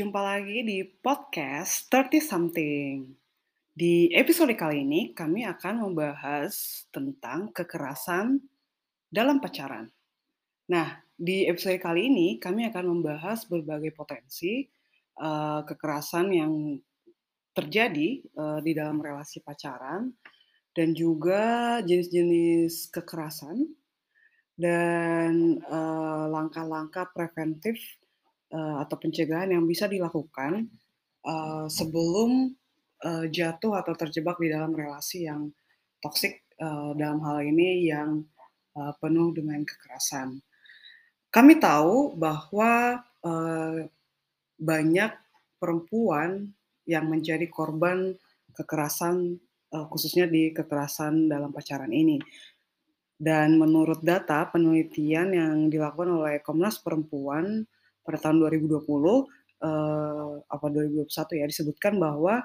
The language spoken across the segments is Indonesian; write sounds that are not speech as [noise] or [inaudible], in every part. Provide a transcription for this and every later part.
Jumpa lagi di podcast 30 Something. Di episode kali ini kami akan membahas tentang kekerasan dalam pacaran. Nah, di episode kali ini kami akan membahas berbagai potensi uh, kekerasan yang terjadi uh, di dalam relasi pacaran dan juga jenis-jenis kekerasan dan uh, langkah-langkah preventif uh, atau pencegahan yang bisa dilakukan uh, sebelum uh, jatuh atau terjebak di dalam relasi yang toksik uh, dalam hal ini yang uh, penuh dengan kekerasan. Kami tahu bahwa uh, banyak perempuan yang menjadi korban kekerasan uh, khususnya di kekerasan dalam pacaran ini. Dan menurut data penelitian yang dilakukan oleh Komnas Perempuan pada tahun 2020 uh, eh, apa 2021 ya disebutkan bahwa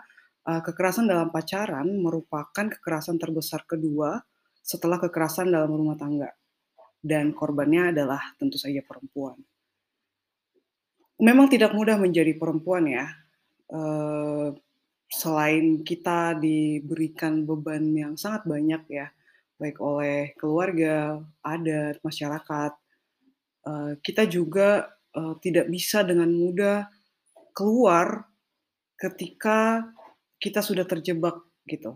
uh, kekerasan dalam pacaran merupakan kekerasan terbesar kedua setelah kekerasan dalam rumah tangga dan korbannya adalah tentu saja perempuan. Memang tidak mudah menjadi perempuan ya. Uh, selain kita diberikan beban yang sangat banyak ya baik oleh keluarga, adat, masyarakat. Kita juga uh, tidak bisa dengan mudah keluar ketika kita sudah terjebak gitu.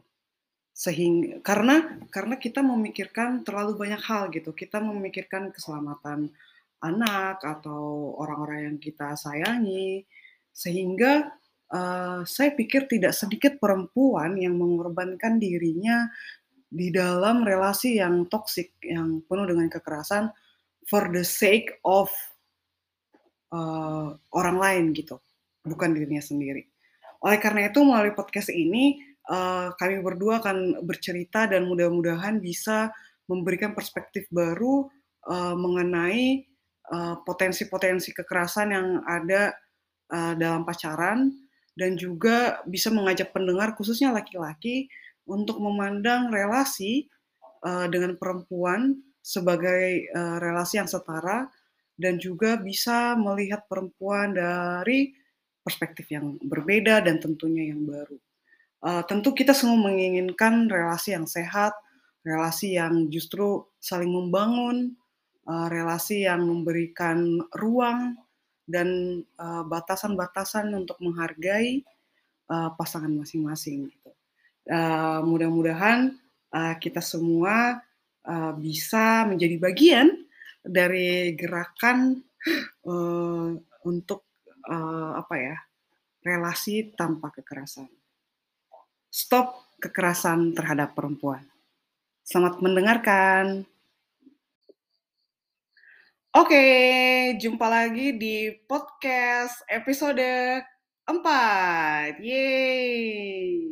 Sehingga karena karena kita memikirkan terlalu banyak hal gitu. Kita memikirkan keselamatan anak atau orang-orang yang kita sayangi sehingga uh, saya pikir tidak sedikit perempuan yang mengorbankan dirinya di dalam relasi yang toksik, yang penuh dengan kekerasan for the sake of uh, orang lain gitu, bukan dirinya sendiri. Oleh karena itu melalui podcast ini uh, kami berdua akan bercerita dan mudah-mudahan bisa memberikan perspektif baru uh, mengenai potensi-potensi uh, kekerasan yang ada uh, dalam pacaran dan juga bisa mengajak pendengar khususnya laki-laki untuk memandang relasi uh, dengan perempuan sebagai uh, relasi yang setara dan juga bisa melihat perempuan dari perspektif yang berbeda dan tentunya yang baru. Uh, tentu kita semua menginginkan relasi yang sehat, relasi yang justru saling membangun, uh, relasi yang memberikan ruang dan batasan-batasan uh, untuk menghargai uh, pasangan masing-masing. Gitu. Uh, mudah-mudahan uh, kita semua uh, bisa menjadi bagian dari gerakan uh, untuk uh, apa ya relasi tanpa kekerasan. Stop kekerasan terhadap perempuan. Selamat mendengarkan. Oke, jumpa lagi di podcast episode 4. Yeay.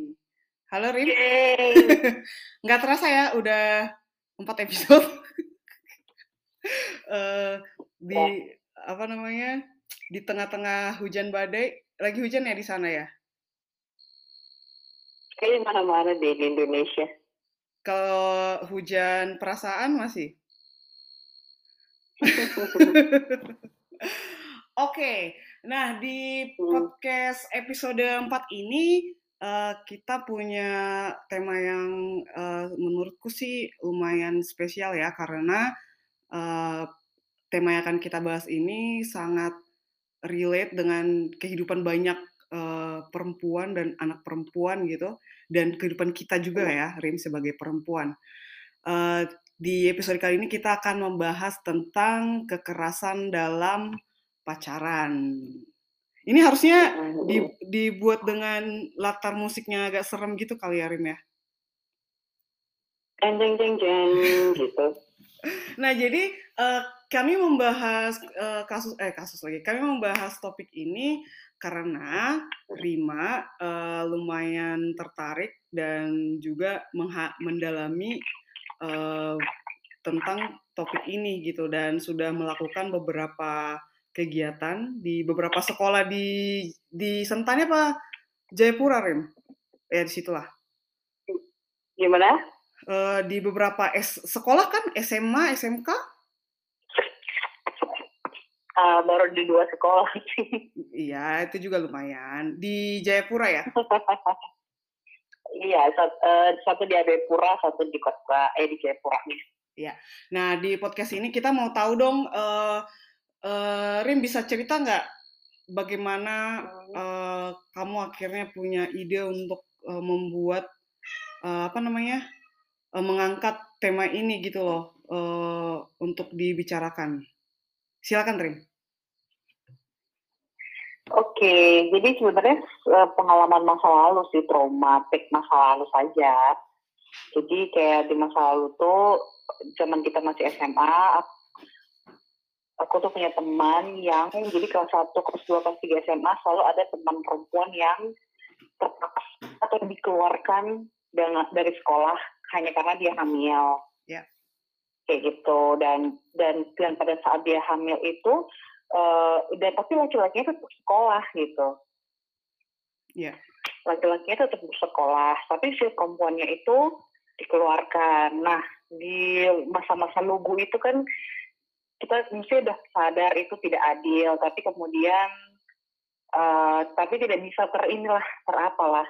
Halo Rin. [laughs] Nggak terasa ya, udah empat episode. Uh, [laughs] di ya. apa namanya? Di tengah-tengah hujan badai. Lagi hujan ya di sana ya? Kayaknya mana-mana di Indonesia. Kalau hujan perasaan masih? [laughs] Oke, okay. nah di hmm. podcast episode 4 ini uh, kita punya tema yang uh, menurutku sih lumayan spesial ya karena uh, tema yang akan kita bahas ini sangat relate dengan kehidupan banyak uh, perempuan dan anak perempuan gitu dan kehidupan kita juga iya. ya Rim sebagai perempuan. Uh, di episode kali ini kita akan membahas tentang kekerasan dalam pacaran. Ini harusnya di, dibuat dengan latar musiknya agak serem gitu kali ya Rim ya? Jeng jeng jeng jeng gitu. Nah jadi uh, kami membahas uh, kasus eh kasus lagi. Kami membahas topik ini karena Rima uh, lumayan tertarik dan juga mendalami uh, tentang topik ini gitu dan sudah melakukan beberapa kegiatan di beberapa sekolah di di Sentani apa Jayapura Rim? Ya di situlah. Gimana? Uh, di beberapa S sekolah kan SMA, SMK? Uh, baru di dua sekolah sih. Iya, itu juga lumayan. Di Jayapura ya? [laughs] iya, satu, uh, satu di Jayapura, satu di kota eh di Jayapura. Iya. Nah, di podcast ini kita mau tahu dong, uh, uh, Rim bisa cerita nggak bagaimana uh, kamu akhirnya punya ide untuk uh, membuat uh, apa namanya uh, mengangkat tema ini gitu loh uh, untuk dibicarakan. Silakan, Rim. Oke, jadi sebenarnya uh, pengalaman masa lalu sih traumatik masa lalu saja. Jadi kayak di masa lalu tuh zaman kita masih SMA, aku tuh punya teman yang jadi kelas satu, kelas dua, kelas tiga SMA selalu ada teman perempuan yang terpaksa atau dikeluarkan dari sekolah hanya karena dia hamil. Yeah. Kayak gitu dan dan dan pada saat dia hamil itu uh, dan tapi laki-lakinya tetap sekolah gitu. Yeah. Laki-lakinya tetap bersekolah, tapi si perempuannya itu dikeluarkan. Nah, di masa-masa lugu itu kan kita mesti udah sadar itu tidak adil, tapi kemudian uh, tapi tidak bisa terinilah terapalah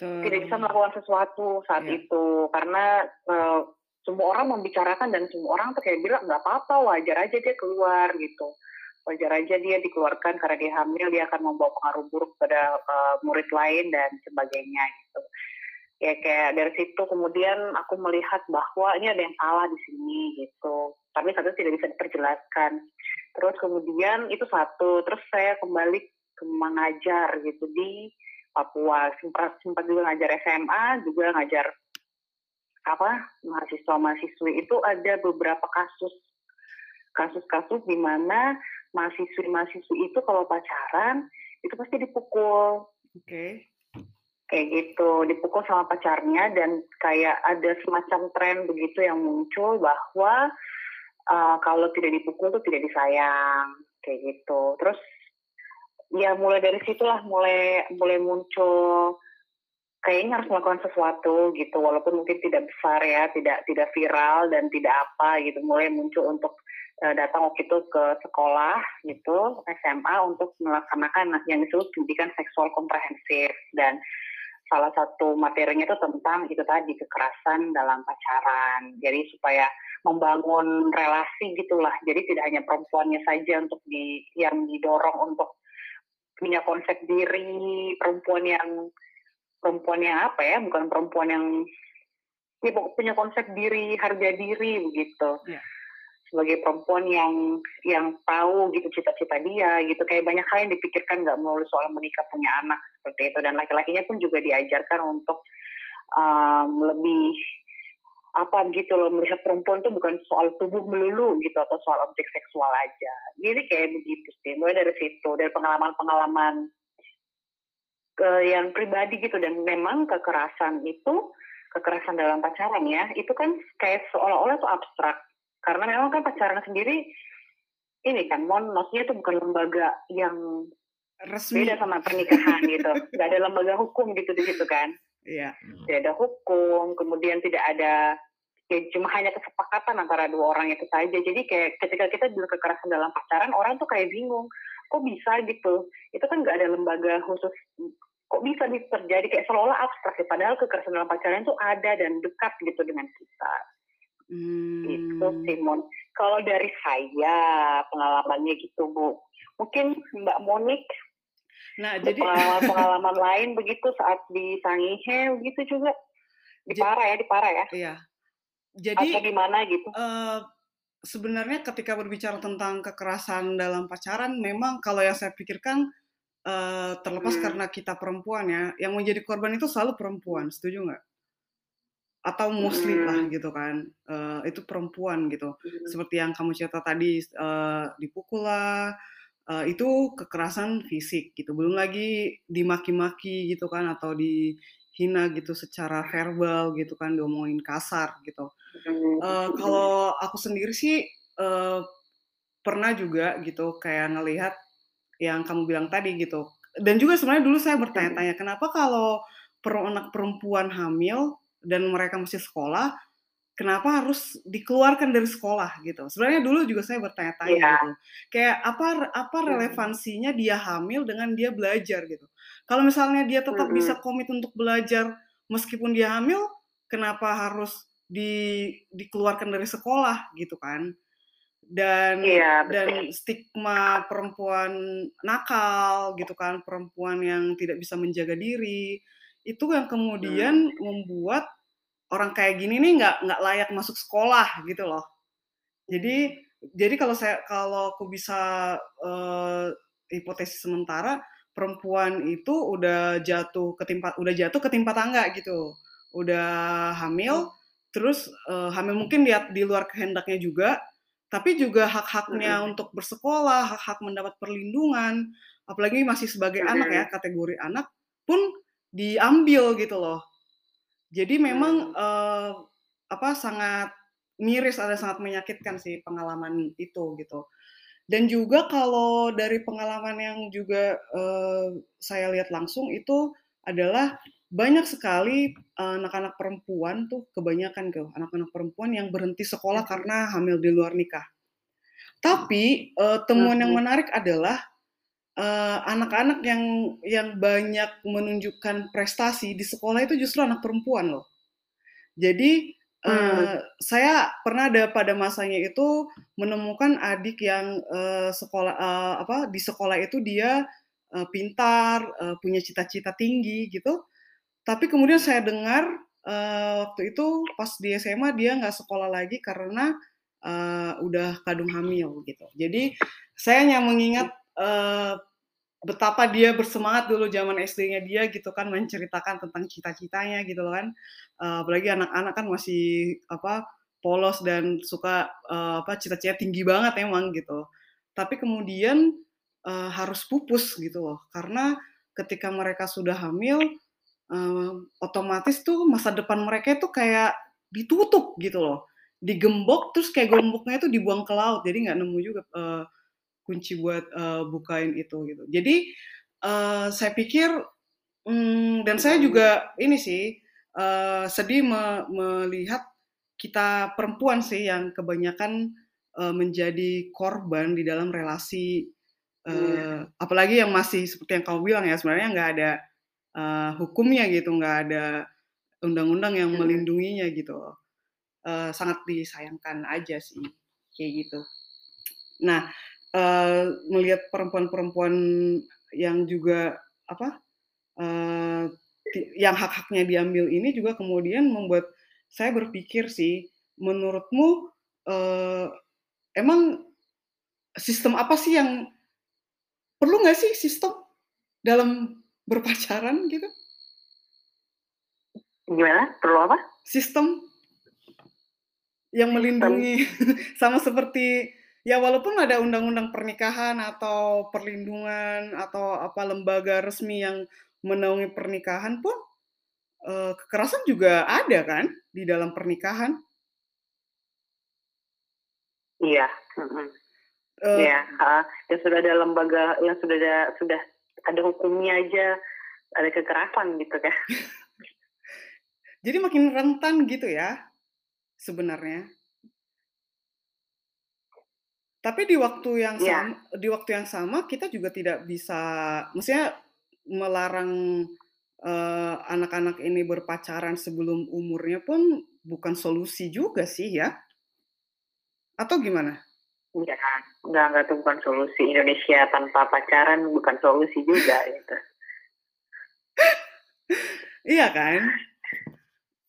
tidak bisa melakukan sesuatu saat yeah. itu. Karena uh, semua orang membicarakan dan semua orang tuh kayak bilang nggak apa-apa wajar aja dia keluar gitu. Wajar aja dia dikeluarkan karena dia hamil dia akan membawa pengaruh buruk pada uh, murid lain dan sebagainya gitu. Ya kayak dari situ kemudian aku melihat bahwa ini ada yang salah di sini gitu. Tapi satu tidak bisa diperjelaskan. Terus kemudian itu satu terus saya kembali ke mengajar gitu. Di Papua sempat sempat juga ngajar SMA juga ngajar apa mahasiswa mahasiswi itu ada beberapa kasus kasus-kasus di mana mahasiswi-mahasiswi itu kalau pacaran itu pasti dipukul. Oke. Okay. Kayak gitu, dipukul sama pacarnya dan kayak ada semacam tren begitu yang muncul bahwa uh, kalau tidak dipukul tuh tidak disayang kayak gitu. Terus ya mulai dari situlah mulai mulai muncul kayaknya harus melakukan sesuatu gitu walaupun mungkin tidak besar ya tidak tidak viral dan tidak apa gitu. Mulai muncul untuk uh, datang waktu itu ke sekolah gitu SMA untuk melaksanakan yang disebut pendidikan seksual komprehensif. Dan salah satu materinya itu tentang itu tadi kekerasan dalam pacaran. Jadi supaya membangun relasi gitulah. Jadi tidak hanya perempuannya saja untuk di yang didorong untuk punya konsep diri perempuan yang perempuan yang apa ya bukan perempuan yang ya punya konsep diri harga diri begitu. Yeah. sebagai perempuan yang yang tahu gitu cita-cita dia gitu. Kayak banyak hal yang dipikirkan nggak melulu soal menikah punya anak seperti itu. Dan laki-lakinya pun juga diajarkan untuk um, lebih apa gitu loh melihat perempuan tuh bukan soal tubuh melulu gitu atau soal objek seksual aja. Jadi kayak begitu sih mulai dari situ dari pengalaman-pengalaman uh, yang pribadi gitu. Dan memang kekerasan itu kekerasan dalam pacaran ya itu kan kayak seolah-olah itu abstrak. Karena memang kan pacaran sendiri ini kan mon maksudnya itu bukan lembaga yang resmi. beda sama pernikahan gitu. Nggak ada lembaga hukum gitu di situ kan Iya. Tidak ada hukum, kemudian tidak ada ya cuma hanya kesepakatan antara dua orang itu saja. Jadi kayak ketika kita bilang kekerasan dalam pacaran, orang tuh kayak bingung, kok bisa gitu? Itu kan nggak ada lembaga khusus kok bisa terjadi kayak seolah-olah abstrak ya padahal kekerasan dalam pacaran itu ada dan dekat gitu dengan kita hmm. itu Simon kalau dari saya pengalamannya gitu Bu mungkin Mbak Monik nah jadi pengalaman pengalaman lain begitu saat di Sangihe begitu juga di Para ya di Para ya iya jadi atau di mana gitu uh, sebenarnya ketika berbicara tentang kekerasan dalam pacaran memang kalau yang saya pikirkan uh, terlepas hmm. karena kita perempuan ya, yang menjadi korban itu selalu perempuan, setuju nggak? Atau muslim hmm. lah gitu kan, uh, itu perempuan gitu. Hmm. Seperti yang kamu cerita tadi, uh, dipukul lah, uh, itu kekerasan fisik gitu. Belum lagi dimaki-maki gitu kan, atau dihina gitu secara verbal gitu kan, diomongin kasar gitu. Uh, kalau aku sendiri sih uh, pernah juga gitu kayak ngelihat yang kamu bilang tadi gitu. Dan juga sebenarnya dulu saya bertanya-tanya kenapa kalau per anak perempuan hamil dan mereka masih sekolah, kenapa harus dikeluarkan dari sekolah gitu. Sebenarnya dulu juga saya bertanya-tanya Iya. gitu. Kayak apa apa Mhm. relevansinya dia hamil dengan dia belajar gitu. Kalau misalnya dia tetap bisa Mhm. komit untuk belajar meskipun dia hamil, kenapa harus di dikeluarkan dari sekolah gitu kan. Dan Iya, betul. dan stigma perempuan nakal gitu kan, perempuan yang tidak bisa menjaga diri, itu yang kemudian Hmm. membuat orang kayak gini nih nggak nggak layak masuk sekolah gitu loh. Jadi jadi kalau saya kalau aku bisa, eee, hipotesis sementara, perempuan itu udah jatuh ketimpa udah jatuh ketimpa tangga gitu. Udah hamil, Hmm. terus, eee, hamil mungkin di at di luar kehendaknya juga, tapi juga hak-haknya Mhm. untuk bersekolah, hak-hak mendapat perlindungan, apalagi masih sebagai anak ya, kategori anak pun diambil gitu loh. Jadi memang, Mmm. eee, apa, sangat miris, ada sangat menyakitkan sih pengalaman itu gitu. Dan juga kalau dari pengalaman yang juga, eee, saya lihat langsung itu adalah banyak sekali eee, anak-anak perempuan tuh kebanyakan tuh, anak-anak perempuan yang berhenti sekolah karena hamil di luar nikah. Tapi, eee, temuan yang menarik adalah, eee, anak-anak yang yang banyak menunjukkan prestasi di sekolah itu justru anak perempuan loh. Jadi, Mmm. eee, saya pernah ada pada masanya itu menemukan adik yang, eee, sekolah eee, apa, di sekolah itu dia, eee, pintar, eee, punya cita-cita tinggi gitu, tapi kemudian saya dengar, eee, waktu itu pas di SMA dia nggak sekolah lagi karena, eee, udah kandung hamil gitu. Jadi saya hanya mengingat, eee, betapa dia bersemangat dulu zaman SD-nya dia gitu kan, menceritakan tentang cita-citanya gitu kan. Eee, apalagi anak-anak kan masih apa, polos dan suka, eee, apa, cita-citanya tinggi banget emang gitu. Tapi kemudian, eee, harus pupus gitu loh, karena ketika mereka sudah hamil, eee, otomatis tuh masa depan mereka itu kayak ditutup gitu loh, digembok terus kayak gemboknya itu dibuang ke laut, jadi nggak nemu juga, eee, kunci buat, eee, bukain itu gitu. Jadi, eee, saya pikir, mmm, dan saya juga ini sih, eee, sedih me melihat kita perempuan sih yang kebanyakan, eee, menjadi korban di dalam relasi, Iya. eee, apalagi yang masih seperti yang kamu bilang ya, sebenarnya nggak ada, eee, hukumnya gitu, nggak ada undang-undang yang Mhm. melindunginya gitu. Eee, sangat disayangkan aja sih, kayak gitu. Nah, melihat perempuan-perempuan yang juga apa, ti yang hak-haknya diambil ini juga kemudian membuat saya berpikir sih, menurutmu, eee, emang sistem apa sih yang perlu nggak sih sistem dalam berpacaran gitu? Gimana? Perlu apa? Sistem yang Sistem. melindungi [laughs] sama seperti ya walaupun ada undang-undang pernikahan atau perlindungan atau apa lembaga resmi yang menaungi pernikahan pun, eee, kekerasan juga ada kan di dalam pernikahan? Iya. Eee Iya, yang sudah ada lembaga yang sudah ada sudah ada hukumnya aja ada kekerasan gitu kan. [laughs] Jadi makin rentan gitu ya, sebenarnya. Tapi di waktu yang Iya. sam di waktu yang sama kita juga tidak bisa maksudnya melarang, eee, anak-anak ini berpacaran sebelum umurnya pun bukan solusi juga sih ya? Atau gimana? Enggak, enggak enggak itu bukan solusi. Indonesia tanpa pacaran bukan solusi juga [laughs] gitu. Iya kan?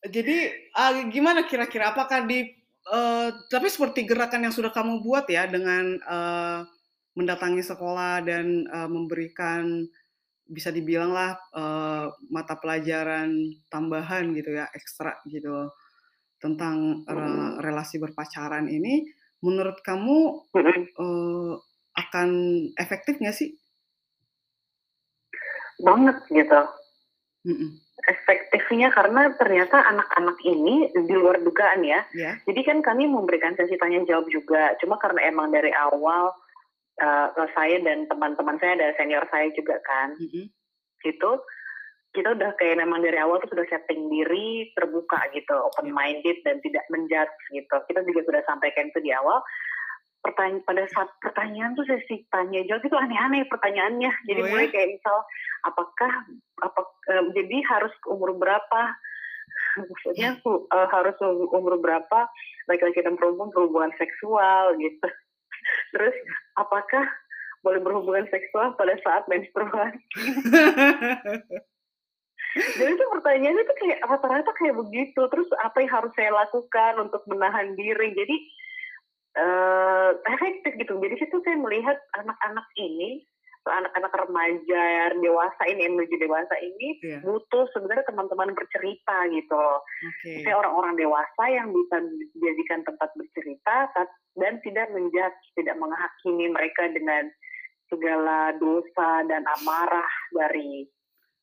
Jadi, eee, gimana kira-kira apakah di eee, tapi seperti gerakan yang sudah kamu buat ya dengan, eee, mendatangi sekolah dan, eee, memberikan bisa dibilanglah, eee, mata pelajaran tambahan gitu ya, ekstra gitu, tentang, Mhm. relasi berpacaran ini, menurut kamu, eee, akan efektif nggak sih? Banget gitu. Mhm. Efektifnya karena ternyata anak-anak ini di luar dugaan ya. Iya. Jadi kan kami memberikan sesi tanya jawab juga, cuma karena emang dari awal, eee, saya dan teman-teman saya, ada senior saya juga kan, Mhm. gitu, kita udah kayak memang dari awal tuh sudah setting diri terbuka gitu open minded dan tidak menjudge gitu kita juga sudah sampaikan itu di awal pertanyaan pada saat pertanyaan tuh sesi tanya jawab itu aneh-aneh pertanyaannya jadi Oh, ya? mulai kayak misal apakah apa eh, jadi harus umur berapa [laughs] maksudnya eh, harus umur berapa laki-laki dan perempuan berhubungan seksual gitu [laughs] terus apakah boleh berhubungan seksual pada saat menstruasi [laughs] jadi itu pertanyaannya tuh kayak rata-rata kayak begitu. Terus apa yang harus saya lakukan untuk menahan diri? Jadi eh efektif gitu. Jadi situ saya melihat anak-anak ini, anak-anak remaja dewasa ini yang menuju dewasa ini Iya. butuh sebenarnya teman-teman bercerita gitu loh. Oke. Saya orang-orang dewasa yang bisa dijadikan tempat bercerita dan tidak menjudge, tidak menghakimi mereka dengan segala dosa dan amarah dari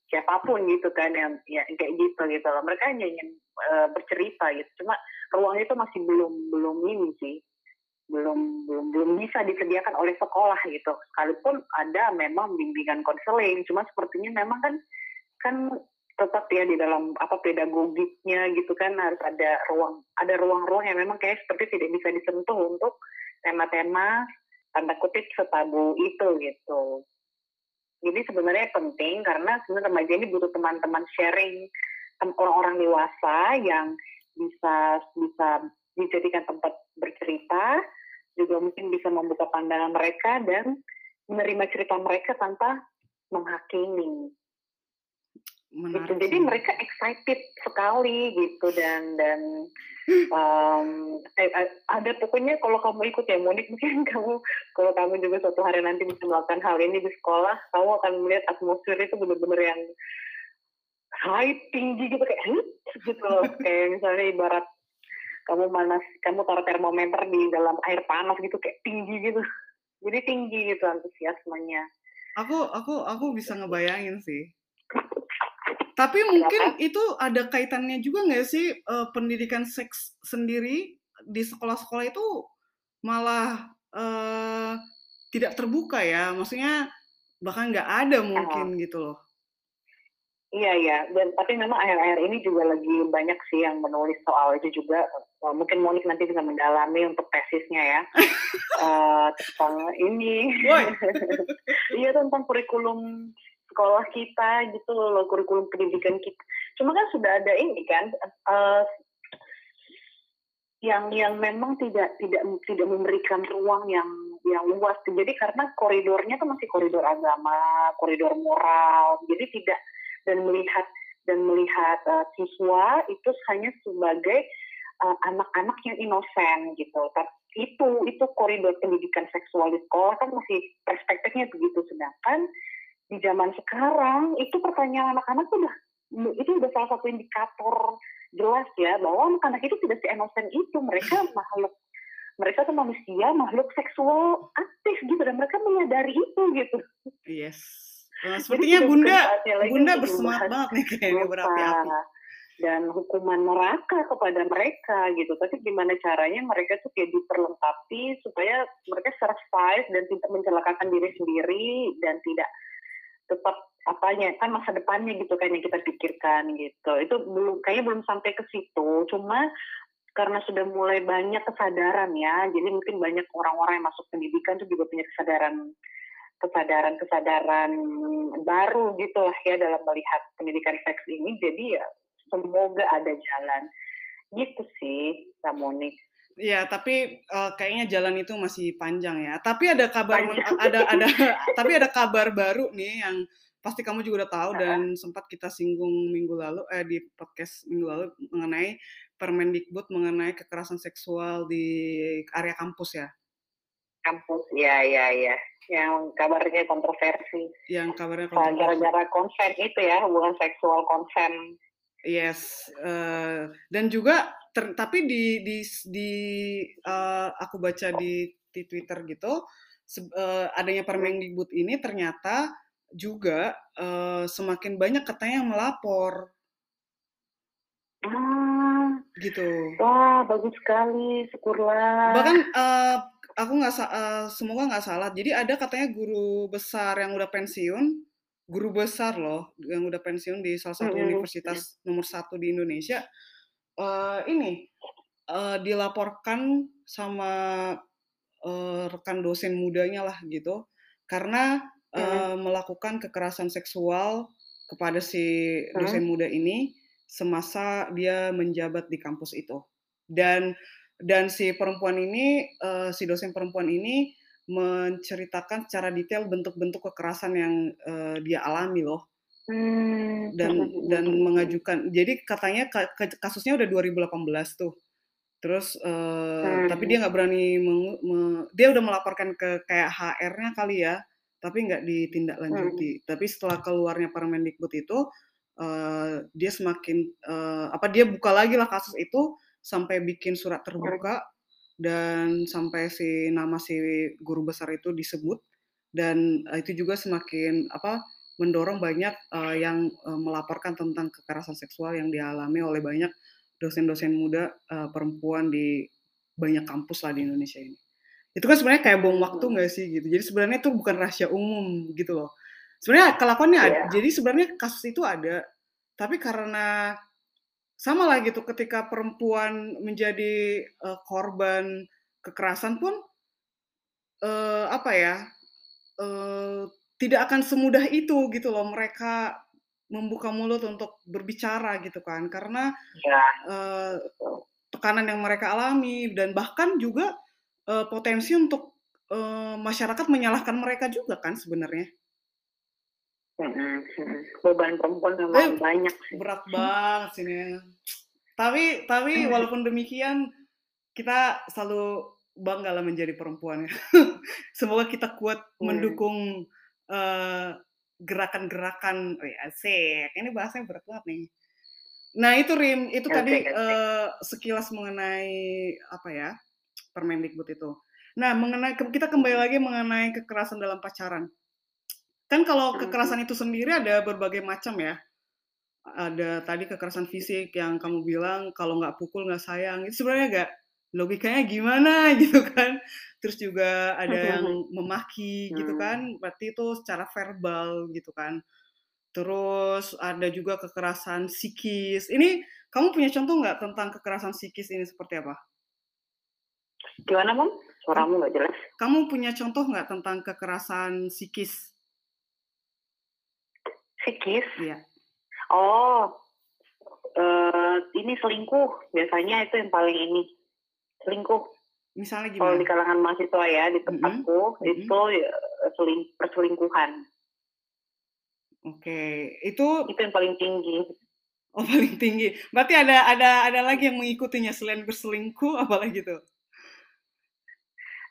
siapa pun gitu kan yang ya kayak gitu gitu loh. Mereka hanya ingin eh, bercerita gitu. Cuma ruang itu masih belum belum ini sih. Belum belum belum bisa disediakan oleh sekolah gitu. Sekalipun ada memang bimbingan konseling, cuma sepertinya memang kan kan tetap ya di dalam apa pedagogiknya gitu kan harus ada ruang ada ruang-ruang yang memang kayak seperti tidak bisa disentuh untuk tema-tema tanda kutip setabu itu gitu. Jadi sebenarnya penting karena sebenarnya remaja ini butuh teman-teman sharing orang-orang dewasa yang bisa bisa dijadikan tempat bercerita, juga mungkin bisa membuka pandangan mereka dan menerima cerita mereka tanpa menghakimi. Gitu. Jadi mereka excited sekali gitu dan dan um, eh, eh, ada pokoknya kalau kamu ikut ya Monik mungkin [laughs] kamu kalau kamu juga suatu hari nanti bisa melakukan hal ini di sekolah, kamu akan melihat atmosfer itu benar-benar yang high tinggi gitu kayak gitu loh. [laughs] Kayak misalnya ibarat kamu manas kamu taruh termometer di dalam air panas gitu kayak tinggi gitu. Jadi tinggi gitu antusiasmenya. Aku aku aku bisa ngebayangin sih. Tapi mungkin itu ada kaitannya juga nggak sih eh, pendidikan seks sendiri di sekolah-sekolah itu malah eh, tidak terbuka ya, maksudnya bahkan nggak ada mungkin gitu loh. Iya iya, dan tapi memang akhir-akhir ini juga lagi banyak sih yang menulis soal itu juga. Eh, mungkin Monik nanti bisa mendalami untuk tesisnya ya [laughs] Eh, tentang ini. [laughs] Iya tentang kurikulum sekolah kita gitu loh, kurikulum pendidikan kita. Cuma kan sudah ada ini kan, eh, yang yang memang tidak tidak tidak memberikan ruang yang yang luas. Jadi karena koridornya tuh masih koridor agama, koridor moral. Jadi tidak dan melihat dan melihat uh, siswa itu hanya sebagai uh, anak-anak yang inosen gitu. Tapi itu itu koridor pendidikan seksual di sekolah kan masih perspektifnya begitu. Sedangkan di zaman sekarang itu pertanyaan anak-anak udah itu udah salah satu indikator jelas ya bahwa anak-anak itu tidak se-inosen itu mereka [laughs] makhluk mereka tuh manusia makhluk seksual aktif gitu dan mereka menyadari itu gitu Yes. Jadi sepertinya Bunda Bunda bersemangat banget nih kayaknya berapi-api. dan hukuman neraka kepada mereka gitu. Tapi gimana caranya mereka tuh kayak diperlengkapi supaya mereka survive dan tidak mencelakakan diri sendiri dan tidak tetap apanya kan masa depannya gitu kan yang kita pikirkan gitu. Itu belum kayaknya belum sampai ke situ. Cuma karena sudah mulai banyak kesadaran ya jadi mungkin banyak orang-orang yang masuk pendidikan tuh juga punya kesadaran kesadaran kesadaran baru gitu lah ya dalam melihat pendidikan seks ini jadi ya semoga ada jalan gitu sih Samonik Iya, tapi eh, kayaknya jalan itu masih panjang ya. Tapi ada kabar Panjang. ada ada [laughs] tapi ada kabar baru nih yang pasti kamu juga udah tahu dan sempat kita singgung minggu lalu eh di podcast minggu lalu mengenai Permendikbud mengenai kekerasan seksual di area kampus ya. Kampus. Ya ya ya yang kabarnya kontroversi. Yang kabarnya Soal kontroversi. gara-gara konsen itu ya hubungan seksual konsen. Yes, eh, dan juga ter- tapi di di di eh, aku baca di di Twitter gitu se- eh, adanya Permendikbud ini ternyata juga eh, semakin banyak katanya yang melapor. Ah. Gitu. wah bagus sekali syukurlah. Bahkan eh, aku nggak eh, semoga nggak salah. Jadi ada katanya guru besar yang udah pensiun guru besar loh, yang udah pensiun di salah satu Mhm, mhm. universitas nomor satu di Indonesia, eee, ini, eee, dilaporkan sama, eee, rekan dosen mudanya lah gitu, karena, Mhm. eee, melakukan kekerasan seksual kepada si dosen muda ini, semasa dia menjabat di kampus itu. Dan dan si perempuan ini, eee, si dosen perempuan ini menceritakan secara detail bentuk-bentuk kekerasan yang, eee, dia alami loh. Mhm Dan dan mengajukan jadi katanya ka ka kasusnya udah 2018 tuh. Terus, eee, tapi Mmm. dia nggak berani mengu me dia udah melaporkan ke kayak HR-nya kali ya, tapi nggak ditindaklanjuti. Tapi setelah keluarnya Permendikbud itu, eee, dia semakin, eee, apa, dia buka lagi lah kasus itu, sampai bikin surat terbuka, dan sampai si nama si guru besar itu disebut, dan, eee, itu juga semakin, apa, mendorong banyak, eee, yang, eee, melaporkan tentang kekerasan seksual yang dialami oleh banyak dosen-dosen muda, eee, perempuan di banyak kampus lah di Indonesia ini. Itu kan sebenarnya kayak bom waktu nggak sih gitu, jadi sebenarnya itu bukan rahasia umum gitu loh. Sebenarnya kelakuannya ad Iya. jadi sebenarnya kasus itu ada, tapi karena sama lah gitu ketika perempuan menjadi, eee, korban kekerasan pun eee, apa ya, eee, tidak akan semudah itu gitu loh mereka membuka mulut untuk berbicara gitu kan, karena, eee, betul. tekanan yang mereka alami dan bahkan juga, eee, potensi untuk, eee, masyarakat menyalahkan mereka juga kan sebenarnya. Mhm mhm. Beban perempuan memang Eh, banyak sih. berat banget sih. Tapi tapi walaupun demikian, kita selalu bangga lah menjadi perempuan ya. [laughs] Semoga kita kuat Mmm. mendukung, eee, gerakan-gerakan wih asik, ini bahasanya berat banget nih. Nah itu Rim, itu Asik tadi, asik. eee, sekilas mengenai apa ya, Permendikbud itu. Nah mengenai kita kembali lagi mengenai kekerasan dalam pacaran. Kan kalau Mhm. kekerasan itu sendiri ada berbagai macam ya. Ada tadi kekerasan fisik yang kamu bilang kalau nggak pukul nggak sayang, itu sebenarnya nggak logikanya gimana [laughs] gitu kan. Terus juga ada yang memaki gitu kan, berarti itu secara verbal gitu kan. Terus ada juga kekerasan psikis. Ini kamu punya contoh nggak tentang kekerasan psikis ini seperti apa? Gimana? Kam Suaramu nggak jelas. kamu punya contoh nggak tentang kekerasan psikis? Psikis? Iya. Oh, eee, ini selingkuh, biasanya itu yang paling ini, selingkuh. Misalnya Kalau di gimana? kalangan mahasiswa ya, di tempatku, mhm. itu, eee, seling perselingkuhan. Oke, itu Itu yang paling tinggi. oh paling tinggi. Berarti ada ada ada lagi yang mengikutinya selain berselingkuh, [laughs] apalagi tuh?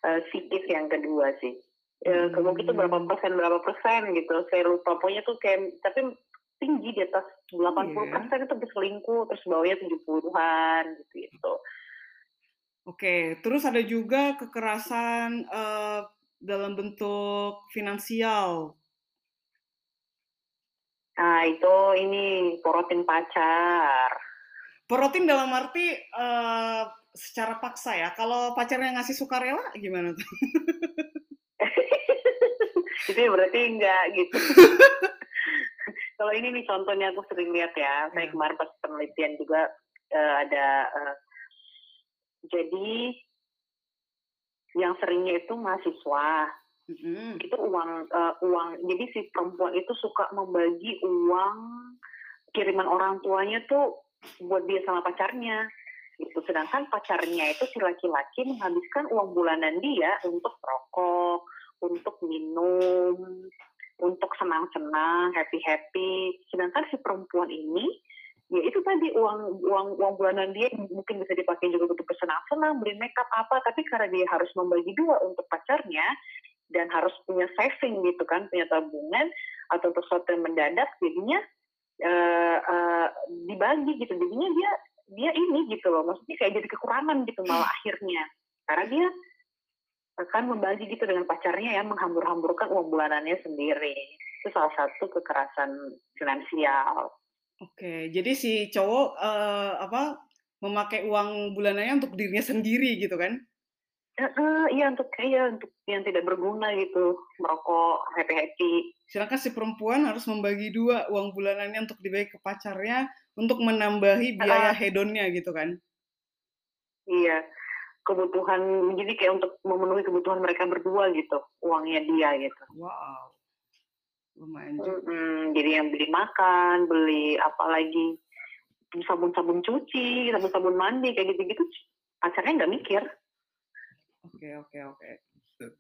Eee, psikis yang kedua sih. Eee, kalau gitu berapa persen berapa persen gitu, saya lupa. Pokoknya tuh kayak tapi tinggi di atas Oh delapan iya puluh ya? persen itu berselingkuh, terus bawahnya 70-an gitu-gitu. Oke, terus ada juga kekerasan, eee, dalam bentuk finansial. Nah itu ini, porotin pacar. Porotin dalam arti, eee, secara paksa ya, kalau pacarnya ngasih sukarela gimana tuh? [laughs] Itu ya berarti enggak gitu. [laughs] Kalau ini nih contohnya aku sering lihat ya, saya Iya. kemarin pas penelitian juga, eee, ada, eee jadi yang seringnya itu mahasiswa. Mhm. Itu uang, eee, uang jadi si perempuan itu suka membagi uang kiriman orang tuanya tuh buat dia sama pacarnya, gitu. Sedangkan pacarnya itu si laki-laki menghabiskan uang bulanan dia untuk rokok, untuk minum, untuk senang-senang, happy-happy. Sedangkan si perempuan ini, ya itu tadi uang uang uang bulanan dia mungkin bisa dipakai juga untuk bersenang-senang, beli makeup, apa, tapi karena dia harus membagi 2 untuk pacarnya, dan harus punya saving gitu kan, punya tabungan, atau untuk sesuatu yang mendadak, jadinya, eee eee, dibagi gitu. Jadinya dia dia ini gitu loh, maksudnya kayak jadi kekurangan gitu malah akhirnya. Karena dia akan membagi gitu dengan pacarnya yang menghambur-hamburkan uang bulanannya sendiri. Itu salah satu kekerasan finansial. Oke, jadi si cowok, eee, apa, memakai uang bulanannya untuk dirinya sendiri gitu kan? Heeh, iya untuk iya untuk yang tidak berguna gitu, merokok happy-happy. Sedangkan si perempuan harus membagi 2 uang bulanannya untuk dibagi ke pacarnya, untuk menambahi biaya Heeh. hedonnya gitu kan? Iya, kebutuhan jadi kayak untuk memenuhi kebutuhan mereka berdua gitu, uangnya dia gitu. Wow. Lumayan juga. Mhm, jadi yang beli makan, beli apalagi, sabun-sabun cuci, sabun-sabun mandi, kayak gitu-gitu, pacarnya nggak mikir. Oke oke oke.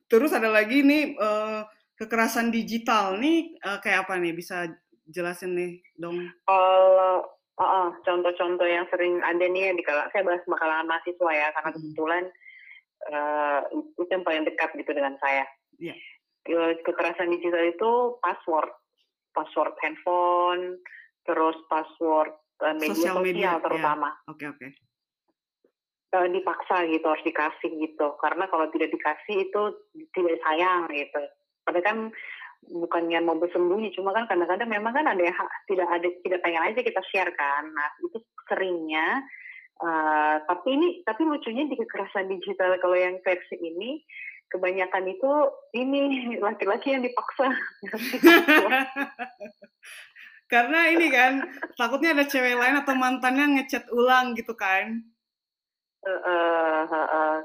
Terus ada lagi nih, eee, kekerasan digital nih, eee, kayak apa nih? Bisa jelasin nih dong? Kalau heeh, contoh-contoh yang sering ada nih ya di kala saya bahas sama kalangan mahasiswa ya, karena Mhm. kebetulan, eee, itu yang paling dekat gitu dengan saya. Iya. Eee, kekerasan digital itu password, password handphone, terus password, eee, media Sosial sosial media, ya. terutama. Oke oke. Eee, dipaksa gitu, harus dikasih gitu, karena kalau tidak dikasih itu tidak sayang gitu. Padahal kan bukannya mau bersembunyi, cuma kan kadang-kadang memang kan ada yang tidak ada tidak pengen aja kita share kan. Nah, itu seringnya, eee, tapi ini tapi lucunya di kekerasan digital kalau yang versi ini, kebanyakan itu ini, laki-laki yang dipaksa. [laughs] Karena ini kan, takutnya ada cewek lain atau mantannya nge-chat ulang gitu kan? Heeh heeh.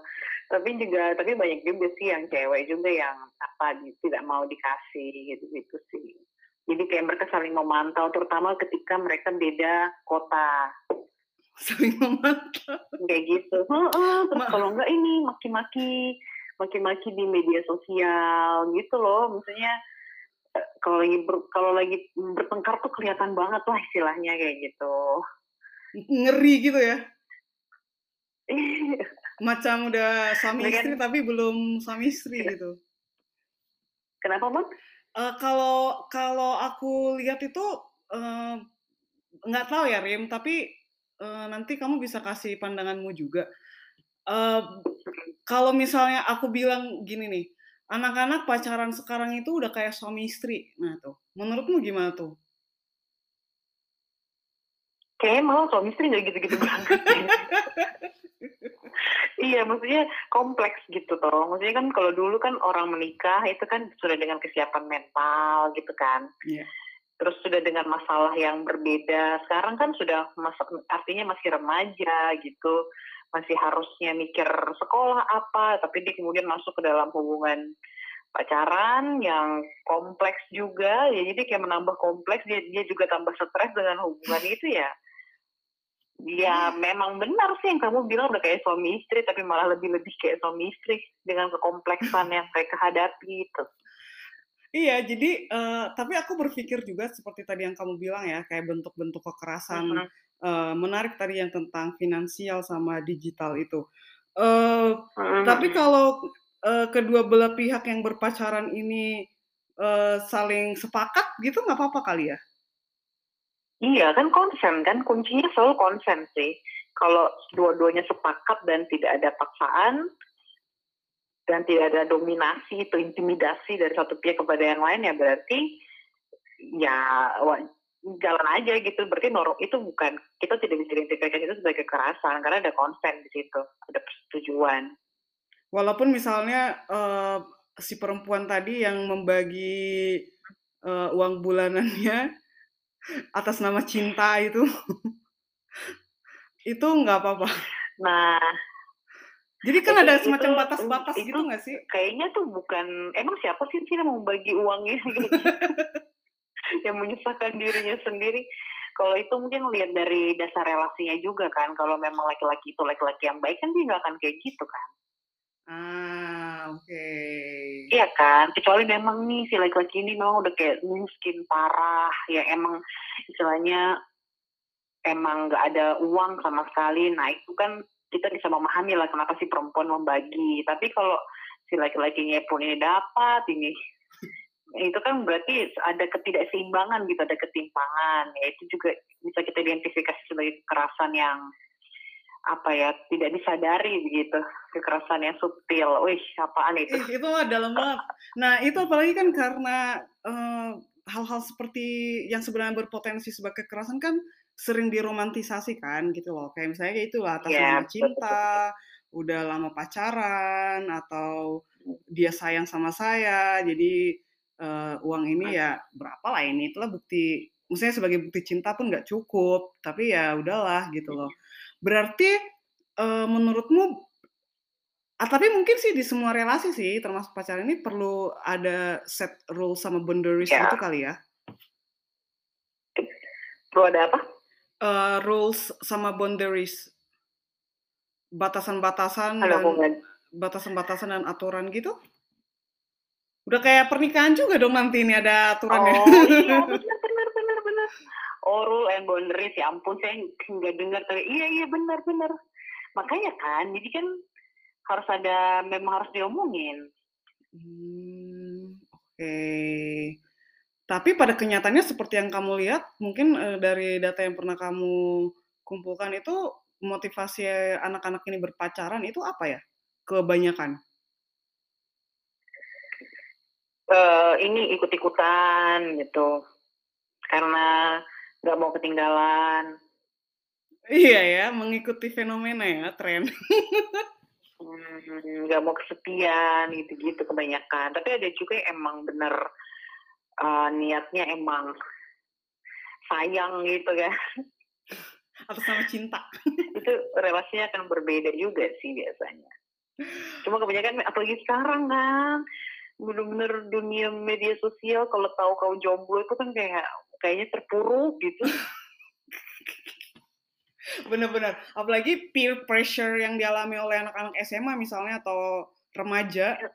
Tapi juga tapi banyak juga sih yang cewek juga yang apa, tidak mau dikasih gitu-gitu sih. Jadi kayak mereka saling memantau, terutama ketika mereka beda kota. Saling memantau. Kayak gitu terus Ma kalau enggak ini maki-maki maki-maki di media sosial gitu loh. Maksudnya, eee, kalau lagi ber kalau lagi bertengkar tuh kelihatan banget lah istilahnya kayak gitu. Ngeri gitu ya? [laughs] Macam udah suami Dengan istri, tapi belum suami istri Iya. gitu. Kenapa, Bang? Eee, kalau kalau aku lihat itu, eee, nggak tahu ya Rim, tapi, eee, nanti kamu bisa kasih pandanganmu juga. Mhm. kalau misalnya aku bilang gini nih, anak-anak pacaran sekarang itu udah kayak suami istri. Nah tuh, menurutmu gimana tuh? Kayaknya malah suami istri nggak gitu-gitu banget. [laughs] Iya, maksudnya kompleks gitu toh. Maksudnya kan kalau dulu kan orang menikah itu kan sudah dengan kesiapan mental gitu kan. Iya. Terus sudah dengan masalah yang berbeda. Sekarang kan sudah masa artinya masih remaja gitu, masih harusnya mikir sekolah apa, tapi dia kemudian masuk ke dalam hubungan pacaran yang kompleks juga, ya jadi kayak menambah kompleks, dia dia juga tambah stres dengan hubungan itu ya. Ya memang benar sih yang kamu bilang udah kayak suami istri, tapi malah lebih-lebih kayak suami istri dengan kekompleksan yang mereka hadapi gitu. Iya, jadi, eee, tapi aku berpikir juga seperti tadi yang kamu bilang ya, kayak bentuk-bentuk kekerasan, Mhm. eee, menarik tadi yang tentang finansial sama digital itu. Eee, Mhm tapi kalau, eee, kedua belah pihak yang berpacaran ini, eee, saling sepakat gitu nggak apa-apa kali ya? Iya, kan konsen kan, kuncinya selalu konsen sih. Kalau dua-duanya sepakat dan tidak ada paksaan dan tidak ada dominasi atau intimidasi dari satu pihak kepada yang lain, ya berarti ya jalan aja gitu. Berarti noro itu bukan kita tidak bisa identifikasi itu sebagai kekerasan karena ada konsen di situ, ada persetujuan. Walaupun misalnya, eee, si perempuan tadi yang membagi, eee, uang bulanannya atas nama cinta itu [laughs] itu nggak apa-apa? Nah Jadi kan itu ada semacam batas-batas itu gitu nggak sih? kayaknya tuh bukan emang siapa sih Cina mau bagi uangnya gitu? [laughs] Yang menyusahkan dirinya sendiri. Kalau itu mungkin lihat dari dasar relasinya juga kan, kalau memang laki-laki itu laki-laki yang baik kan dia nggak akan kayak gitu kan. Ah, oke. Iya kan? Kecuali memang nih si laki-laki ini memang udah kayak miskin parah, ya emang istilahnya emang nggak ada uang sama sekali. Nah itu kan kita bisa memahami lah kenapa si perempuan membagi. Tapi kalau si laki-lakinya pun ini dapat, ini itu kan berarti ada ketidakseimbangan gitu, ada ketimpangan. Ya itu juga bisa kita identifikasi sebagai kekerasan yang apa ya, tidak disadari begitu, kekerasan yang subtil. Wih, apaan itu? Ih, itu mah dalam banget. Nah, itu apalagi kan karena, eee, hal-hal seperti yang sebenarnya berpotensi sebagai kekerasan kan sering diromantisasi kan gitu loh. Kayak misalnya ya itu atas Iya, nama betul betul betul. cinta, udah lama pacaran atau dia sayang sama saya, jadi uh, uang ini ya berapa lah ini itulah bukti maksudnya sebagai bukti cinta pun nggak cukup tapi ya udahlah gitu loh berarti uh, menurutmu ah, tapi mungkin sih di semua relasi sih termasuk pacaran ini perlu ada set rule sama boundaries ya. gitu kali ya? Perlu ada apa? Uh, rules sama boundaries. Batasan-batasan dan batasan-batasan dan aturan gitu? Udah kayak pernikahan juga dong nanti ini ada aturannya. Oh iya [laughs] benar benar benar benar oh rule and boundaries ya ampun saya nggak dengar tapi iya iya benar benar makanya kan jadi kan harus ada memang harus diomongin hmm, oke okay. Tapi pada kenyataannya seperti yang kamu lihat, mungkin uh, dari data yang pernah kamu kumpulkan itu motivasi anak-anak ini berpacaran itu apa ya? Kebanyakan. Uh, ini ikut-ikutan gitu, karena nggak mau ketinggalan. Iya ya, mengikuti fenomena ya, tren. Hmm, nggak hmm, mau kesepian gitu-gitu kebanyakan. Tapi ada juga yang emang bener uh, niatnya emang sayang gitu kan atau sama cinta itu relasinya akan berbeda juga sih biasanya cuma kebanyakan apalagi sekarang kan bener-bener dunia media sosial kalau tahu kau jomblo itu kan kayak kayaknya terpuruk gitu [laughs] bener-bener apalagi peer pressure yang dialami oleh anak-anak SMA misalnya atau remaja ya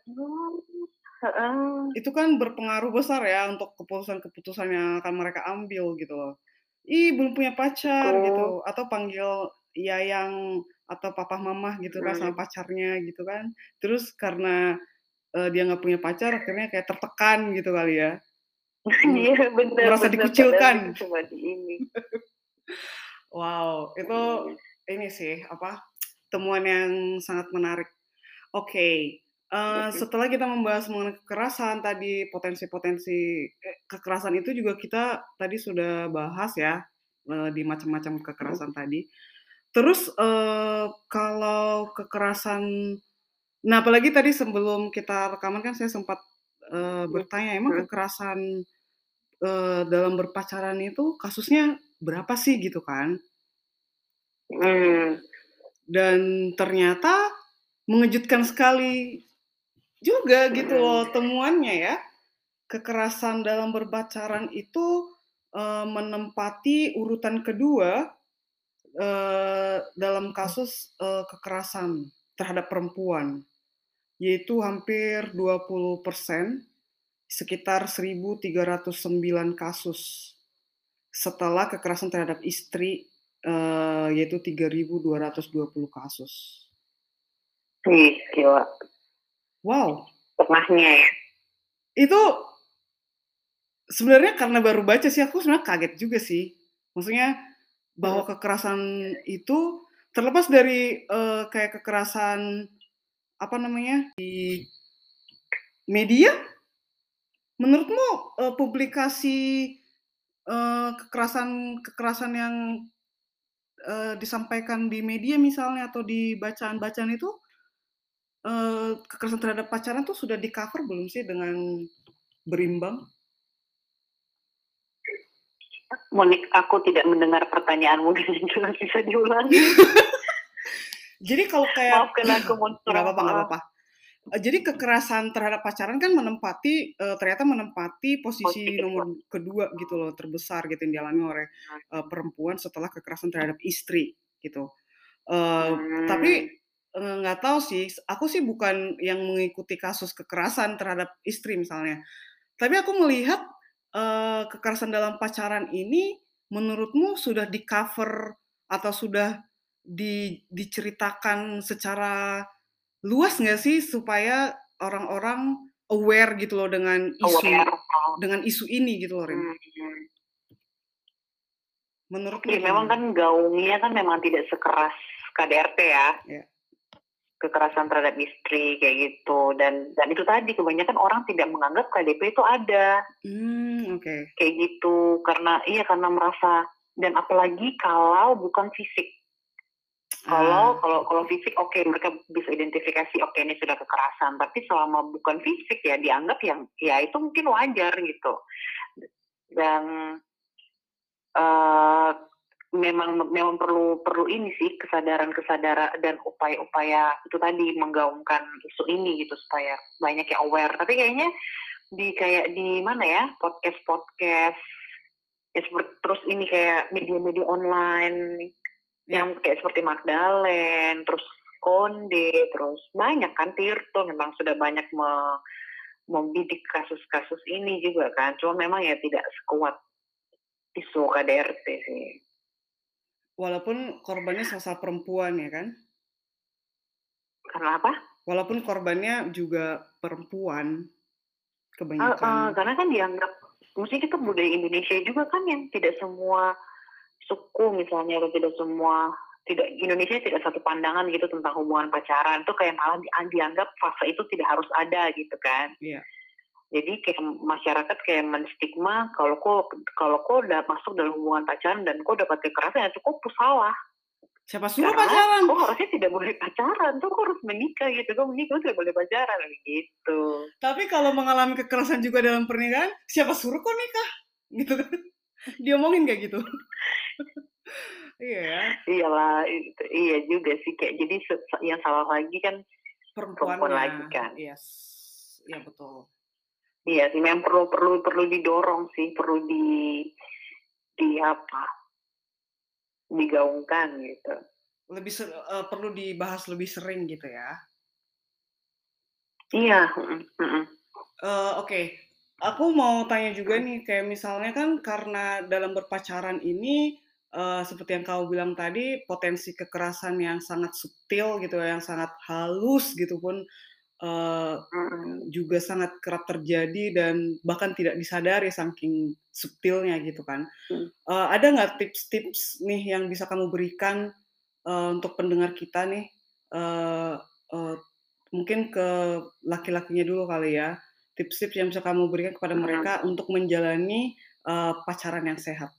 Uh. Itu kan berpengaruh besar ya untuk keputusan-keputusan yang akan mereka ambil gitu loh. Ih, belum punya pacar oh. gitu atau panggil yang atau papa mama gitu kan sama pacarnya gitu kan. Terus karena uh, dia nggak punya pacar akhirnya kayak tertekan gitu kali ya. [laughs] Iya benar. Merasa bener, dikucilkan. Cuma di ini. [laughs] wow, itu hmm. ini sih apa temuan yang sangat menarik. Oke, okay. Uh, setelah kita membahas mengenai kekerasan tadi, potensi-potensi eh, kekerasan itu juga kita tadi sudah bahas ya uh, di macam-macam kekerasan tadi. Terus uh, kalau kekerasan, nah apalagi tadi sebelum kita rekaman kan saya sempat uh, bertanya, emang kekerasan uh, dalam berpacaran itu kasusnya berapa sih gitu kan? Hmm. Dan ternyata mengejutkan sekali juga gitu loh temuannya ya. Kekerasan dalam berpacaran itu uh, menempati urutan kedua uh, dalam kasus uh, kekerasan terhadap perempuan, yaitu hampir 20 persen, sekitar 1.309 kasus. Setelah kekerasan terhadap istri, uh, yaitu 3.220 kasus. Ih, gila. Wow. Tengahnya ya. Itu sebenarnya karena baru baca sih aku sebenarnya kaget juga sih. Maksudnya bahwa hmm. kekerasan itu terlepas dari uh, kayak kekerasan apa namanya di media menurutmu uh, publikasi uh, kekerasan kekerasan yang uh, disampaikan di media misalnya atau di bacaan-bacaan itu uh, kekerasan terhadap pacaran tuh sudah di-cover belum sih dengan berimbang? Monik, aku tidak mendengar pertanyaanmu dengan jelas bisa diulangi. [laughs] Jadi kalau kayak maafkan aku monster. Gak apa-apa, gak apa-apa. Eh, jadi kekerasan terhadap pacaran kan menempati uh, ternyata menempati posisi nomor kedua gitu loh terbesar gitu yang dialami oleh uh, perempuan setelah kekerasan terhadap istri gitu. Uh, hmm. Tapi nggak tahu sih, aku sih bukan yang mengikuti kasus kekerasan terhadap istri misalnya. Tapi aku melihat, uh, kekerasan dalam pacaran ini menurutmu sudah di-cover atau sudah di diceritakan secara luas nggak sih supaya orang-orang aware gitu loh dengan isu dengan isu ini gitu loh, Rin? Hmm. Menurutmu Oke, memang kan gaungnya kan memang tidak sekeras KDRT ya. Yeah kekerasan terhadap istri kayak gitu dan dan itu tadi kebanyakan orang tidak menganggap KDP itu ada hmm, okay. kayak gitu karena iya karena merasa dan apalagi kalau bukan fisik Kalau Ah. kalau kalau fisik oke mereka bisa identifikasi oke ini sudah kekerasan, tapi selama bukan fisik ya dianggap yang ya itu mungkin wajar gitu. Dan eh memang memang perlu perlu ini sih kesadaran-kesadaran dan upaya-upaya itu tadi menggaungkan isu ini gitu supaya banyak yang aware. Tapi kayaknya di kayak di mana ya podcast-podcast ya seperti terus ini kayak media-media online Ya. Yang kayak seperti Magdalen, terus Konde, terus banyak kan Tirto memang sudah banyak me- membidik kasus-kasus ini juga kan. Cuma memang ya tidak sekuat isu KDRT sih. Walaupun korbannya sosok perempuan ya kan? Karena apa? Walaupun korbannya juga perempuan Eh, eh, kebanyakan. karena kan dianggap, mesti kita budaya Indonesia juga kan yang tidak semua suku misalnya atau tidak semua tidak Indonesia tidak satu pandangan gitu tentang hubungan pacaran tuh kayak malah di, dianggap fase itu tidak harus ada gitu kan. Iya. Jadi kayak masyarakat kayak menstigma kalau kok kalau kok udah masuk dalam hubungan pacaran dan kok dapat kekerasan ya itu kok salah. Siapa suruh Karena pacaran? kok harusnya tidak boleh pacaran, tuh kok harus menikah gitu. Kok menikah kok tidak boleh pacaran gitu. Tapi kalau mengalami kekerasan juga dalam pernikahan, siapa suruh kok nikah? Gitu kan? Diomongin kayak gitu. [laughs] iya ya, Iyalah, itu, iya juga sih kayak jadi yang salah lagi kan. Perempuan lagi kan. Yes. Iya betul. iya sih memang perlu perlu perlu didorong sih, perlu di di apa? digaungkan gitu. Lebih ser- eh, perlu dibahas lebih sering gitu ya. Iya, mm, mm, Eh, Oke, aku mau tanya juga nih, kayak misalnya kan karena dalam berpacaran ini, eh, seperti yang kau bilang tadi, potensi kekerasan yang sangat subtil gitu, yang sangat halus gitu pun mm. juga sangat kerap terjadi dan bahkan tidak disadari saking subtilnya gitu kan. Hmm. Eh, ada nggak tips-tips nih yang bisa kamu berikan eh, untuk pendengar kita nih? Eh, eh, mungkin ke laki-lakinya dulu kali ya. Tips-tips yang bisa kamu berikan kepada Mhm. mereka untuk menjalani eh, pacaran yang sehat.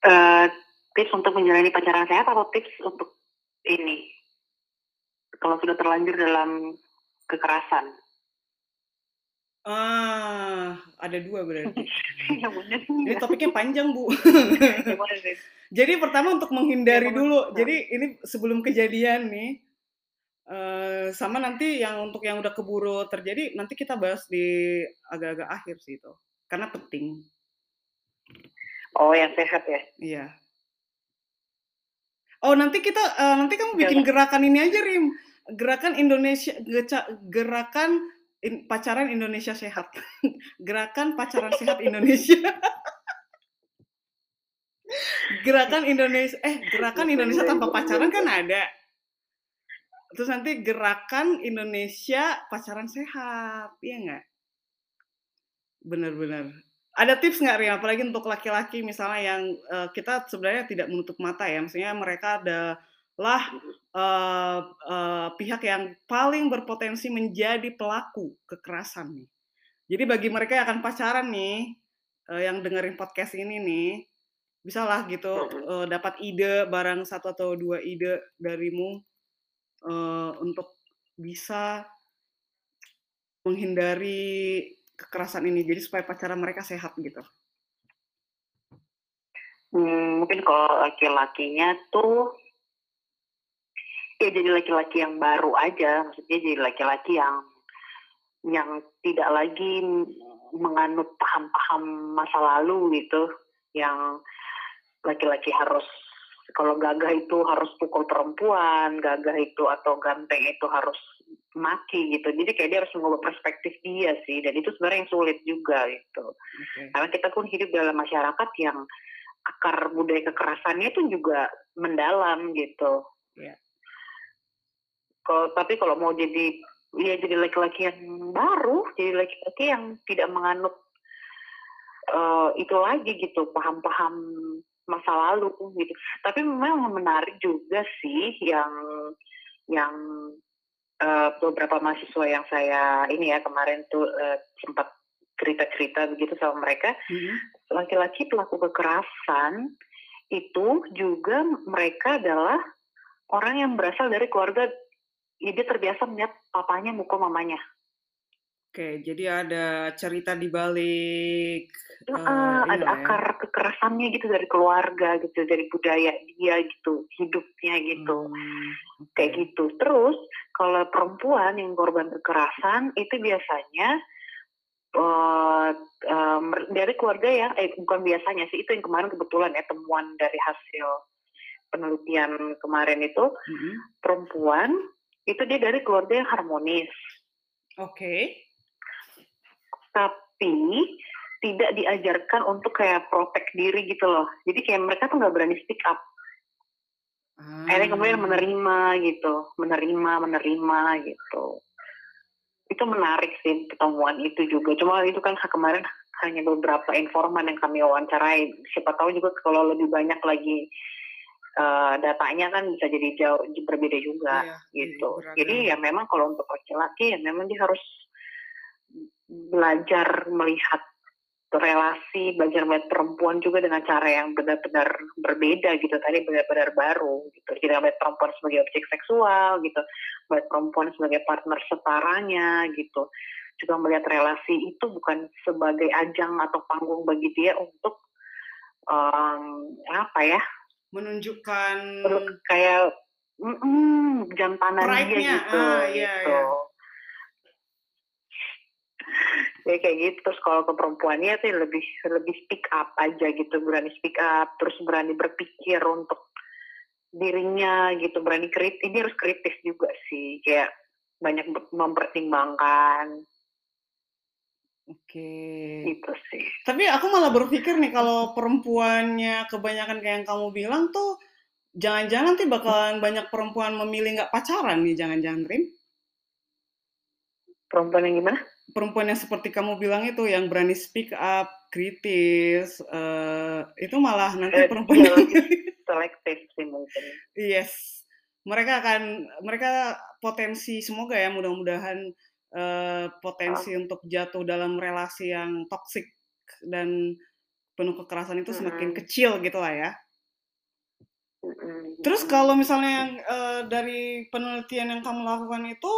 Eh, tips untuk menjalani pacaran sehat atau tips untuk ini kalau sudah terlanjur dalam kekerasan? Ah, ada dua berarti. [laughs] Ini ya. topiknya panjang, Bu. [laughs] Jadi pertama untuk menghindari dulu. Jadi ini sebelum kejadian nih, eh, sama nanti yang untuk yang udah keburu terjadi, nanti kita bahas di agak-agak akhir sih itu. Karena penting. Oh, yang sehat ya. Iya. Oh, nanti kita eh, nanti kamu bikin gerakan ini aja, Rim. Gerakan Indonesia geca- gerakan in- pacaran Indonesia sehat. [laughs] gerakan pacaran sehat Indonesia. [laughs] gerakan Indonesia eh gerakan Indonesia tanpa pacaran kan ada. Terus nanti gerakan Indonesia pacaran sehat, iya nggak? Bener-bener. Ada tips nggak Ria? Apalagi untuk laki-laki misalnya yang eh, kita sebenarnya tidak menutup mata ya, maksudnya mereka adalah eh, eh, pihak yang paling berpotensi menjadi pelaku kekerasan nih. Jadi bagi mereka yang akan pacaran nih, eh, yang dengerin podcast ini nih, bisalah gitu eh, dapat ide barang satu atau dua ide darimu eh, untuk bisa menghindari kekerasan ini. Jadi supaya pacaran mereka sehat gitu. Hmm, mungkin kalau laki-lakinya tuh ya jadi laki-laki yang baru aja, maksudnya jadi laki-laki yang yang tidak lagi menganut paham-paham masa lalu gitu, yang laki-laki harus kalau gagah itu harus pukul perempuan, gagah itu atau ganteng itu harus maki gitu. Jadi kayak dia harus mengubah perspektif dia sih, dan itu sebenarnya yang sulit juga gitu. Oke. Karena kita pun hidup dalam masyarakat yang akar budaya kekerasannya itu juga mendalam gitu. Iya. Kalau tapi kalau mau jadi ya jadi laki-laki yang baru, jadi laki-laki yang tidak menganut eh, itu lagi gitu, paham-paham masa lalu gitu. Tapi memang menarik juga sih yang yang eh, beberapa mahasiswa yang saya ini ya kemarin tuh eh, sempat cerita-cerita begitu sama mereka Mhm. laki-laki pelaku kekerasan itu juga mereka adalah orang yang berasal dari keluarga dia terbiasa melihat papanya mukul mamanya. Oke, jadi ada cerita di balik uh, uh, ada ya. akar kekerasannya gitu dari keluarga gitu, dari budaya dia gitu, hidupnya gitu. Hmm, okay. Kayak gitu. Terus kalau perempuan yang korban kekerasan itu biasanya uh, um, dari keluarga yang eh bukan biasanya sih itu yang kemarin kebetulan ya temuan dari hasil penelitian kemarin itu mm -hmm. perempuan itu dia dari keluarga yang harmonis. Oke. Tapi tidak diajarkan untuk kayak protek diri gitu loh. Jadi kayak mereka tuh nggak berani speak up. Hmm. Akhirnya kemudian menerima gitu, menerima, menerima gitu. Itu menarik sih pertemuan itu juga. Cuma itu kan kemarin hanya beberapa informan yang kami wawancarai. Siapa tahu juga kalau lebih banyak lagi uh, datanya kan bisa jadi jauh berbeda juga iya, gitu. Iya, jadi ya memang kalau untuk laki-laki ya memang dia harus belajar melihat relasi, belajar melihat perempuan juga dengan cara yang benar-benar berbeda gitu. Tadi benar-benar baru gitu. Tidak melihat perempuan sebagai objek seksual gitu, melihat perempuan sebagai partner setaranya gitu. Juga melihat relasi itu bukan sebagai ajang atau panggung bagi dia untuk um, apa ya? Menunjukkan kayak mm, mm, jantanan dia gitu. Ah, iya, gitu. Iya ya kayak gitu terus kalau ke perempuannya sih lebih lebih speak up aja gitu berani speak up terus berani berpikir untuk dirinya gitu berani kritis ini harus kritis juga sih kayak banyak mempertimbangkan Oke. Itu sih. Tapi aku malah berpikir nih kalau perempuannya kebanyakan kayak yang kamu bilang tuh jangan-jangan nanti bakalan banyak perempuan memilih nggak pacaran nih jangan-jangan Rim. Perempuan yang gimana? Perempuan yang seperti kamu bilang itu yang berani speak up, kritis, uh, itu malah nanti uh, perempuan yang [laughs] selektif sih mungkin. Yes, mereka akan mereka potensi semoga ya mudah-mudahan uh, potensi oh. untuk jatuh dalam relasi yang toksik dan penuh kekerasan itu semakin mm -hmm. kecil gitu lah ya. Terus kalau misalnya yang uh, dari penelitian yang kamu lakukan itu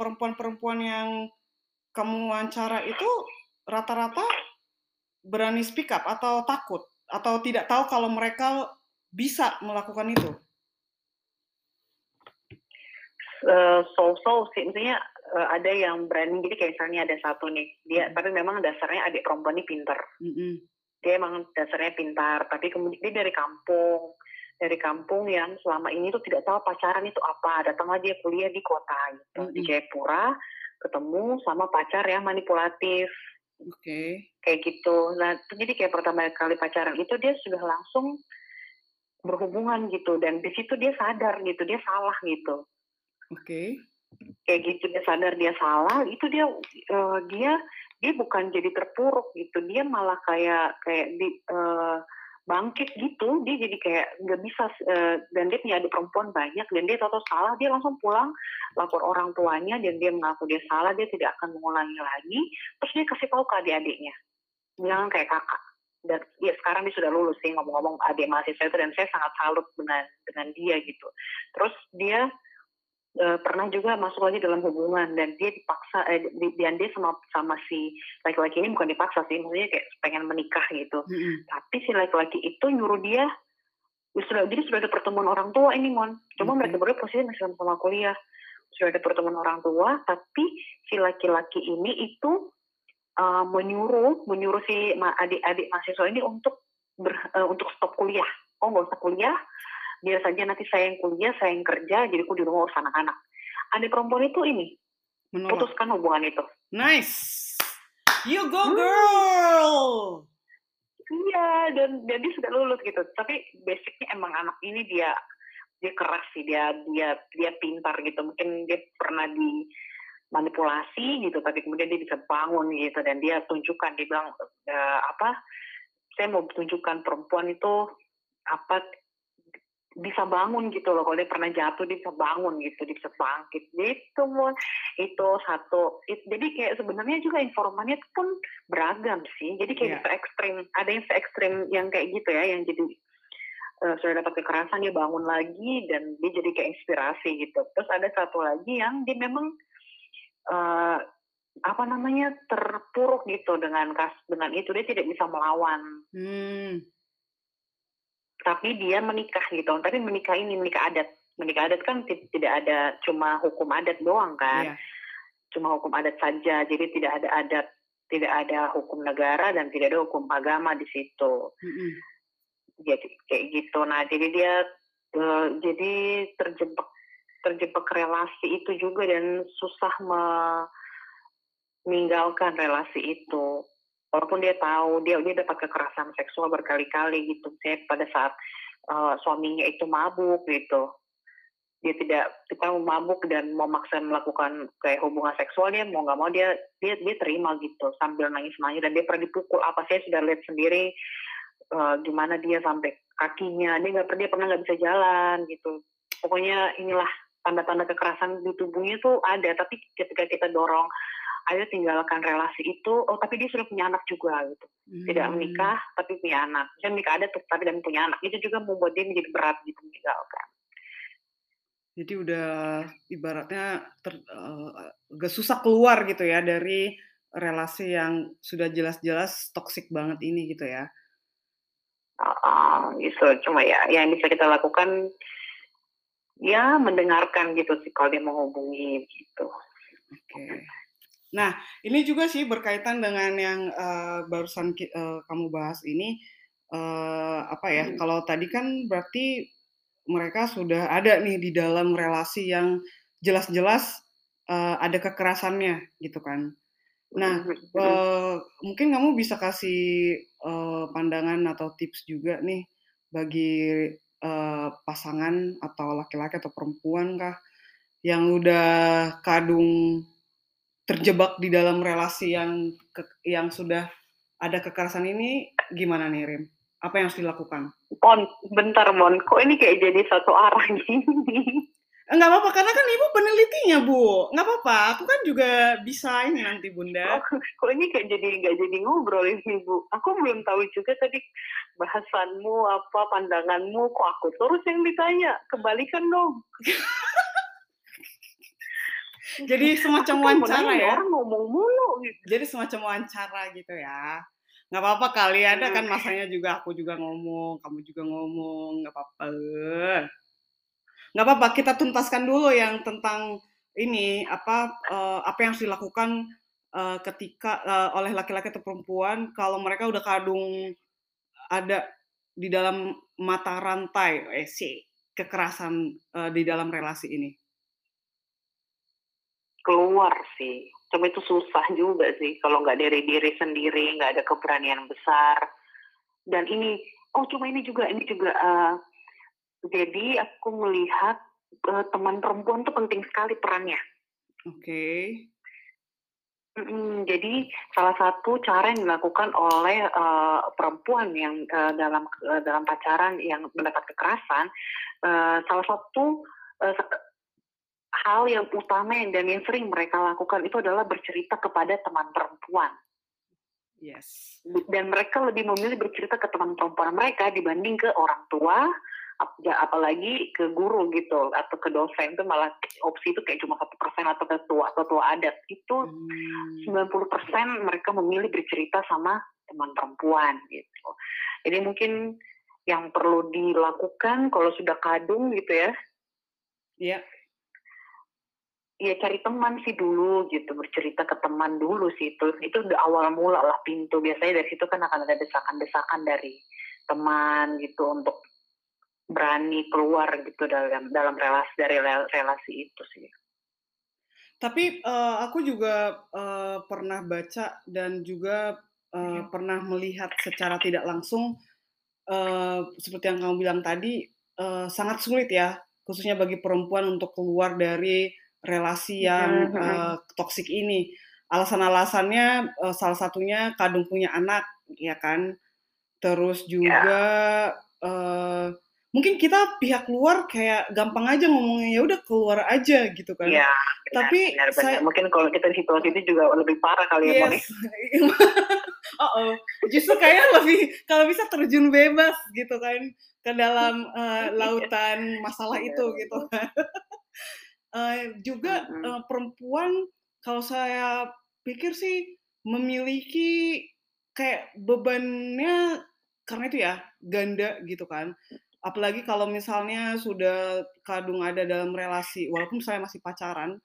perempuan-perempuan uh, yang kamu wawancara itu rata-rata berani speak up atau takut atau tidak tahu kalau mereka bisa melakukan itu? Uh, so-so sih, intinya uh, ada yang berani, jadi kayak misalnya ada satu nih, dia mm. tapi memang dasarnya adik perempuan ini pinter. Mm -hmm. Dia emang dasarnya pintar, tapi kemudian dia dari kampung, dari kampung yang selama ini tuh tidak tahu pacaran itu apa. Datanglah dia kuliah di kota gitu, mm -hmm. di Jayapura ketemu sama pacar yang manipulatif. Oke. Okay. Kayak gitu. Nah, jadi kayak pertama kali pacaran itu dia sudah langsung berhubungan gitu dan di situ dia sadar gitu, dia salah gitu. Oke. Okay. Kayak gitu dia sadar dia salah, itu dia uh, dia dia bukan jadi terpuruk gitu, dia malah kayak kayak di uh, bangkit gitu dia jadi kayak nggak bisa uh, dan dia punya adik perempuan banyak dan dia tahu salah dia langsung pulang lapor orang tuanya dan dia mengaku dia salah dia tidak akan mengulangi lagi. Terus dia kasih tahu ke adik-adiknya. Bilang kayak kakak. Dan ya sekarang dia sudah lulus sih ngomong-ngomong adik mahasiswa itu dan saya sangat salut dengan dengan dia gitu. Terus dia uh, pernah juga masuk lagi dalam hubungan dan dia dipaksa eh, di, dan dia sama sama si laki-laki ini bukan dipaksa sih maksudnya kayak pengen menikah gitu. Mm-hmm. tapi si laki-laki itu nyuruh dia sudah jadi sudah ada pertemuan orang tua ini mon. Cuma mm-hmm. mereka berdua posisi masih sama-sama kuliah. Sudah ada pertemuan orang tua tapi si laki-laki ini itu uh, menyuruh menyuruh si adik-adik mahasiswa ini untuk ber, uh, untuk stop kuliah. Oh nggak usah kuliah biar saja nanti saya yang kuliah, saya yang kerja, jadi aku di rumah urus anak-anak. Adik perempuan itu ini, Menolak. putuskan hubungan itu. Nice. You go hmm. girl! Iya, dan, dia sudah lulus gitu. Tapi basicnya emang anak ini dia dia keras sih, dia dia dia pintar gitu. Mungkin dia pernah di manipulasi gitu, tapi kemudian dia bisa bangun gitu dan dia tunjukkan, dia bilang e, apa? Saya mau tunjukkan perempuan itu apa bisa bangun gitu loh. Kalau dia pernah jatuh dia bisa bangun gitu dia bisa bangkit. Gitu mon. Itu satu. It, jadi kayak sebenarnya juga informannya pun beragam sih. Jadi kayak yeah. se ekstrim ada yang se ekstrim yang kayak gitu ya yang jadi uh, sudah dapat kekerasan dia bangun lagi dan dia jadi kayak inspirasi gitu. Terus ada satu lagi yang dia memang uh, apa namanya terpuruk gitu dengan kas dengan itu. Dia tidak bisa melawan. Hmm. Tapi dia menikah gitu. Tapi menikah ini menikah adat. Menikah adat kan tidak ada cuma hukum adat doang kan. Yeah. cuma hukum adat saja. Jadi tidak ada adat tidak ada hukum negara dan tidak ada hukum agama di situ. Mm -hmm. jadi kayak gitu. Nah jadi dia uh, jadi terjebak terjebak relasi itu juga dan susah me meninggalkan relasi itu walaupun dia tahu dia dia dapat kekerasan seksual berkali-kali gitu saya pada saat uh, suaminya itu mabuk gitu. Dia tidak kita mabuk dan mau maksa melakukan kayak hubungan seksual dia mau nggak mau dia dia dia terima gitu sambil nangis nangis dan dia pernah dipukul apa saya sudah lihat sendiri uh, gimana dia sampai kakinya dia nggak pernah dia pernah nggak bisa jalan gitu. Pokoknya inilah tanda-tanda kekerasan di tubuhnya tuh ada tapi ketika kita dorong ayo tinggalkan relasi itu. Oh tapi dia sudah punya anak juga gitu. Hmm. tidak menikah tapi punya anak. Saya menikah ada tapi dan punya anak. Itu juga membuat dia menjadi berat gitu meninggalkan. Jadi udah ibaratnya ter, uh, agak susah keluar gitu ya dari relasi yang sudah jelas-jelas toksik banget ini gitu ya. Uh, gitu. Cuma ya yang bisa kita lakukan ya mendengarkan gitu sih kalau dia menghubungi gitu. Oke. okay. Nah, ini juga sih berkaitan dengan yang uh, barusan uh, kamu bahas ini, uh, apa ya? Hmm. Kalau tadi kan berarti mereka sudah ada nih di dalam relasi yang jelas-jelas uh, ada kekerasannya, gitu kan? Nah, uh, mungkin kamu bisa kasih uh, pandangan atau tips juga nih bagi uh, pasangan atau laki-laki atau perempuan kah yang udah kadung terjebak di dalam relasi yang ke, yang sudah ada kekerasan ini gimana nih Rim? Apa yang harus dilakukan? Mon, bentar Mon, kok ini kayak jadi satu arah [laughs] gini? Enggak apa-apa, karena kan Ibu penelitinya, Bu. Enggak apa-apa, aku kan juga bisa ini nanti, Bunda. Oh, [laughs] kok ini kayak jadi nggak jadi ngobrol ini, Bu. Aku belum tahu juga tadi bahasanmu, apa pandanganmu, kok aku terus yang ditanya. Kembalikan dong. [laughs] [laughs] jadi semacam wawancara ya. orang ngomong mulu gitu. Jadi semacam wawancara gitu ya. Nggak apa-apa kali ada kan hmm. masanya juga aku juga ngomong kamu juga ngomong nggak apa-apa. Nggak apa-apa kita tuntaskan dulu yang tentang ini apa uh, apa yang harus dilakukan uh, ketika uh, oleh laki-laki atau perempuan kalau mereka udah kadung ada di dalam mata rantai eh sih kekerasan uh, di dalam relasi ini keluar sih. Cuma itu susah juga sih kalau nggak dari diri sendiri, nggak ada keberanian besar. Dan ini, oh cuma ini juga, ini juga. Uh, jadi aku melihat uh, teman perempuan tuh penting sekali perannya. Oke. Okay. Mm, jadi salah satu cara yang dilakukan oleh uh, perempuan yang uh, dalam uh, dalam pacaran yang mendapat kekerasan, uh, salah satu uh, hal yang utama yang dan yang sering mereka lakukan itu adalah bercerita kepada teman perempuan. Yes. Dan mereka lebih memilih bercerita ke teman perempuan mereka dibanding ke orang tua, apalagi ke guru gitu atau ke dosen itu malah opsi itu kayak cuma satu persen atau ke tua atau tua adat itu hmm. sembilan puluh persen mereka memilih bercerita sama teman perempuan gitu. Jadi mungkin yang perlu dilakukan kalau sudah kadung gitu ya. Iya ya cari teman sih dulu gitu bercerita ke teman dulu sih itu. Itu udah awal mula lah pintu. Biasanya dari situ kan akan ada desakan-desakan dari teman gitu untuk berani keluar gitu dalam dalam relasi dari relasi itu sih. Tapi uh, aku juga uh, pernah baca dan juga uh, pernah melihat secara tidak langsung uh, seperti yang kamu bilang tadi uh, sangat sulit ya khususnya bagi perempuan untuk keluar dari relasi yang uh, toksik ini. Alasan-alasannya uh, salah satunya kadung punya anak, ya kan. Terus ya. juga yeah. uh, mungkin kita pihak luar kayak gampang aja ngomongnya ya udah keluar aja gitu kan. Iya. Tapi benar, benar. saya mungkin kalau kita di situasi itu juga lebih parah kali ya, yes. ya. [laughs] oh, oh, justru kayak lebih kalau bisa terjun bebas gitu kan ke dalam uh, [laughs] lautan masalah Iya, itu gitu kan. [laughs] uh, juga Mhm. uh, perempuan kalau saya pikir sih memiliki kayak bebannya karena itu ya ganda gitu kan. Apalagi kalau misalnya sudah kadung ada dalam relasi, walaupun saya masih pacaran,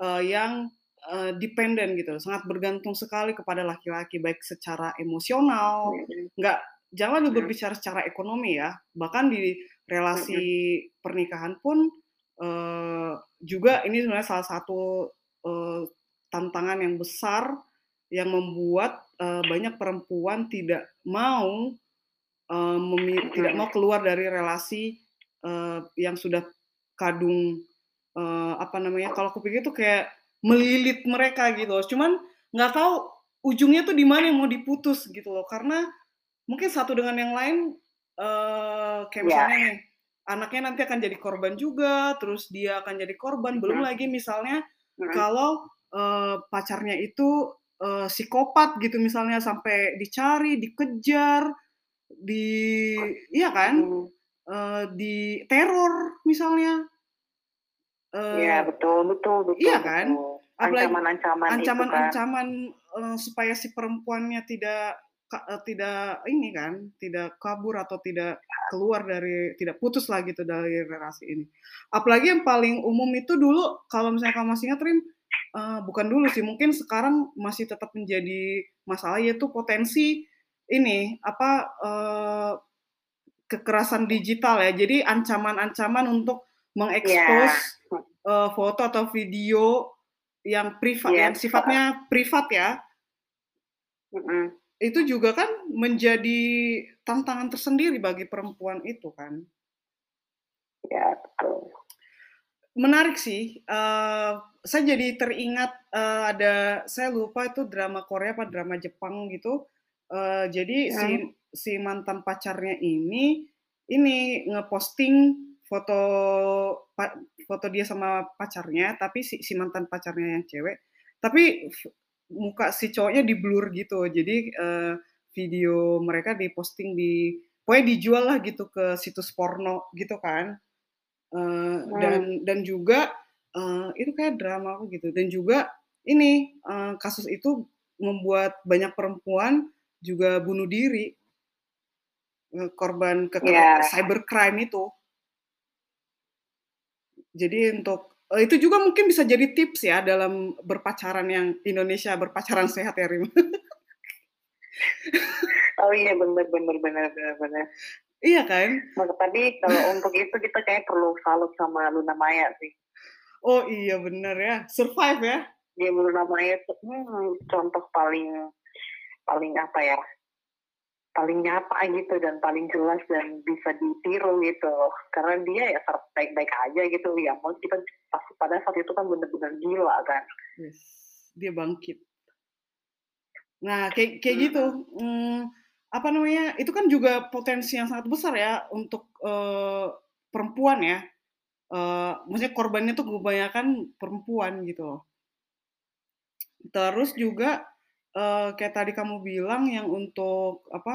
uh, yang uh, dependen gitu, sangat bergantung sekali kepada laki-laki baik secara emosional, nggak jangan berbicara secara ekonomi ya, bahkan di relasi pernikahan pun uh, juga ini sebenarnya salah satu uh, tantangan yang besar yang membuat uh, banyak perempuan tidak mau uh, memi- tidak mau keluar dari relasi uh, yang sudah kadung uh, apa namanya kalau aku pikir tuh kayak melilit mereka gitu loh. Cuman nggak tahu ujungnya tuh di mana yang mau diputus gitu loh. Karena mungkin satu dengan yang lain uh, kayak Ya. misalnya nih anaknya nanti akan jadi korban juga, terus dia akan jadi korban. Belum Mhm. lagi misalnya Mhm. kalau uh, pacarnya itu uh, psikopat gitu misalnya sampai dicari, dikejar, di iya kan? Uh, di teror misalnya. Uh, Iya, betul betul betul, iya kan? Ancaman-ancaman kan. ancaman-ancaman uh, supaya si perempuannya tidak uh, tidak ini kan, tidak kabur atau tidak keluar dari tidak putus lah gitu dari relasi ini. Apalagi yang paling umum itu dulu kalau misalnya kamu masih ingat Rin, uh, bukan dulu sih, mungkin sekarang masih tetap menjadi masalah yaitu potensi ini apa uh, kekerasan digital ya. Jadi ancaman-ancaman untuk mengekspos Iya. uh, foto atau video yang privat Iya, yang sifatnya privat ya. Mhm. Itu juga kan menjadi tantangan tersendiri bagi perempuan itu kan. Iya, betul. Menarik sih, eee, saya jadi teringat, eee, ada saya lupa itu drama Korea apa drama Jepang gitu, eee, jadi si Mhm. si mantan pacarnya ini, ini ngeposting foto pa foto dia sama pacarnya, tapi si si mantan pacarnya yang cewek, tapi muka si cowoknya di-blur gitu. Jadi, eee, video mereka diposting di pokoknya dijual lah gitu ke situs porno gitu kan. Eee, dan Mmm. dan juga, eee, itu kayak drama apa gitu, dan juga ini, eee, kasus itu membuat banyak perempuan juga bunuh diri. Korban kekera Iya. cybercrime itu. Jadi untuk eee, itu juga mungkin bisa jadi tips ya dalam berpacaran yang Indonesia berpacaran sehat ya, Rim. [laughs] Oh iya, bener bener bener bener bener. Iya kan? Maka tadi kalau untuk itu kita kayaknya perlu salut sama Luna Maya sih. Oh iya bener ya, survive ya. Dia Luna Maya hmm, contoh paling paling apa ya, paling nyata gitu dan paling jelas dan bisa ditiru gitu. Karena dia ya baik-baik aja gitu, ya mau kita pas pada saat itu kan bener-bener gila kan. Yes, dia bangkit. Nah, kayak kayak gitu, Mhm. mmm, apa namanya, itu kan juga potensi yang sangat besar ya untuk, eee, perempuan ya, eee, maksudnya korbannya tuh kebanyakan perempuan gitu. Terus juga, eee, kayak tadi kamu bilang yang untuk apa,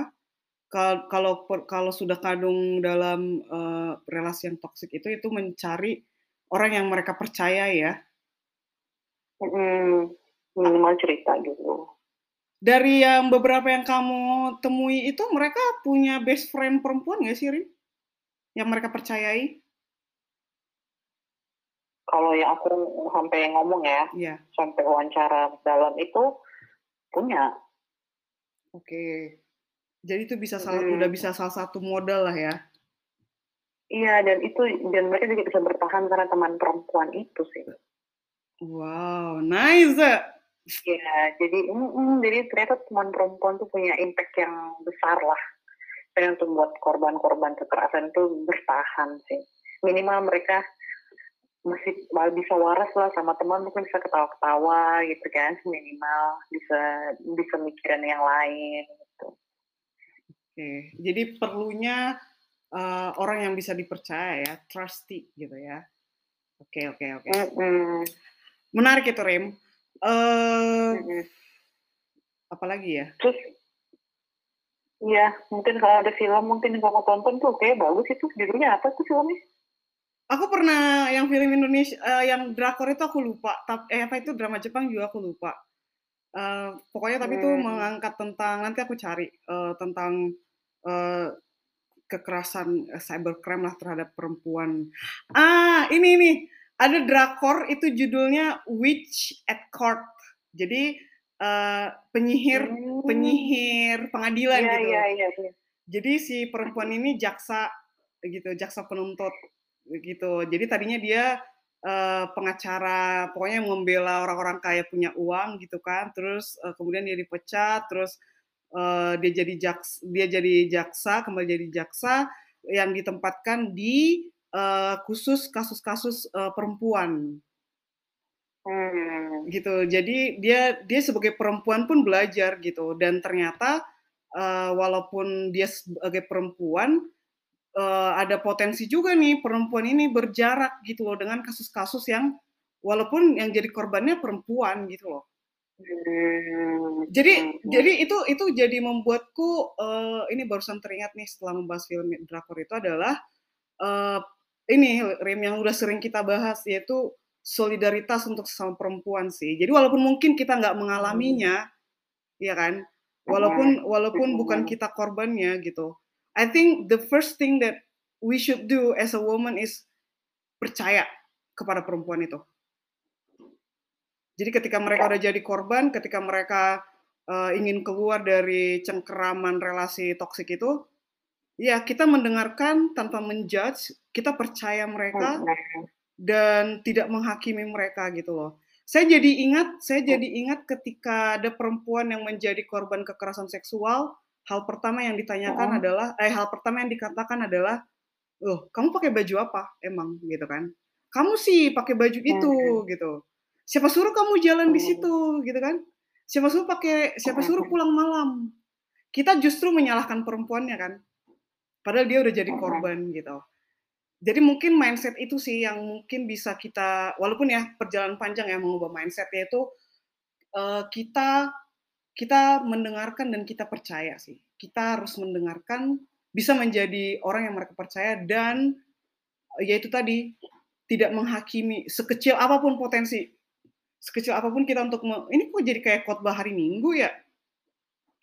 kal kalau kalau sudah kadung dalam, eee, relasi yang toksik itu, itu mencari orang yang mereka percaya ya. A minimal cerita gitu. Dari yang beberapa yang kamu temui itu mereka punya best friend perempuan nggak sih, Rin? Yang mereka percayai? Kalau yang aku sampai ngomong ya, Iya. sampai wawancara dalam itu, punya. Oke. Jadi itu bisa salah udah Mhm. bisa salah satu modal lah ya. Iya, dan itu dan mereka juga bisa bertahan karena teman perempuan itu sih. Wow, nice! Iya, jadi mhm, jadi ternyata teman perempuan tuh punya impact yang besar lah. Dan untuk buat korban-korban kekerasan tuh bertahan sih. Minimal mereka masih ma bisa waras lah sama teman, mungkin bisa ketawa-ketawa gitu kan, minimal bisa bisa mikirin yang lain gitu. Oke, jadi perlunya, eee, orang yang bisa dipercaya ya, trusty gitu ya. Oke oke oke. Menarik itu, Rim. Eee Mhm. apalagi ya? Terus Iya, mungkin kalau ada film mungkin yang kamu tonton tuh kayak bagus itu. Judulnya apa tuh filmnya? Aku pernah yang film Indonesia uh, yang drakor itu aku lupa. Tapi eh apa itu drama Jepang juga aku lupa. Uh, pokoknya tapi itu hmm. mengangkat tentang nanti aku cari uh, tentang uh, kekerasan uh, cybercrime lah terhadap perempuan. Ah, ini nih. Ada drakor itu judulnya Witch at Court. Jadi uh, penyihir hmm. penyihir pengadilan yeah, gitu. Yeah, yeah, yeah. Jadi si perempuan ini jaksa gitu, jaksa penuntut gitu. Jadi tadinya dia uh, pengacara, pokoknya membela orang-orang kaya punya uang gitu kan. Terus uh, kemudian dia dipecat, terus uh, dia jadi jaksa, dia jadi jaksa, kembali jadi jaksa yang ditempatkan di uh, khusus kasus-kasus uh, perempuan Hmm. Gitu. Jadi dia dia sebagai perempuan pun belajar gitu dan ternyata uh, walaupun dia sebagai perempuan uh, ada potensi juga nih perempuan ini berjarak gitu loh dengan kasus-kasus yang walaupun yang jadi korbannya perempuan gitu loh. Hmm. Jadi hmm. jadi itu itu jadi membuatku uh, ini barusan teringat nih setelah membahas film drakor itu adalah uh, ini Rim yang udah sering kita bahas yaitu solidaritas untuk sesama perempuan sih. Jadi walaupun mungkin kita nggak mengalaminya, hmm. ya kan, walaupun walaupun bukan kita korbannya gitu. I think the first thing that we should do as a woman is percaya kepada perempuan itu. Jadi ketika mereka udah jadi korban, ketika mereka uh, ingin keluar dari cengkeraman relasi toksik itu, ya kita mendengarkan tanpa menjudge, kita percaya mereka, dan tidak menghakimi mereka gitu loh. Saya jadi ingat, saya jadi ingat ketika ada perempuan yang menjadi korban kekerasan seksual, hal pertama yang ditanyakan oh. adalah, eh hal pertama yang dikatakan adalah, loh kamu pakai baju apa emang gitu kan? Kamu sih pakai baju itu hmm. gitu. Siapa suruh kamu jalan di situ gitu kan? Siapa suruh pakai, siapa suruh pulang malam? Kita justru menyalahkan perempuannya kan? Padahal dia udah jadi korban gitu jadi mungkin mindset itu sih yang mungkin bisa kita walaupun ya perjalanan panjang ya mengubah mindset yaitu uh, kita kita mendengarkan dan kita percaya sih. Kita harus mendengarkan bisa menjadi orang yang mereka percaya dan yaitu tadi tidak menghakimi sekecil apa pun potensi. Sekecil apa pun kita untuk ini kok jadi kayak khotbah hari minggu ya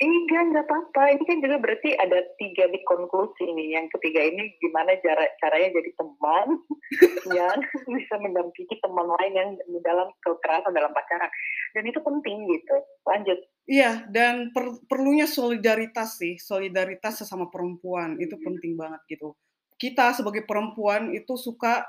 Enggak, nggak apa-apa. Ini kan juga berarti ada tiga di konklusi nih. Yang ketiga ini gimana cara caranya jadi teman [laughs] yang bisa mendampingi teman lain yang dalam kekerasan dalam pacaran. Dan itu penting gitu. Lanjut. Iya, dan per, perlunya solidaritas sih. Solidaritas sesama perempuan itu hmm. penting banget gitu. Kita sebagai perempuan itu suka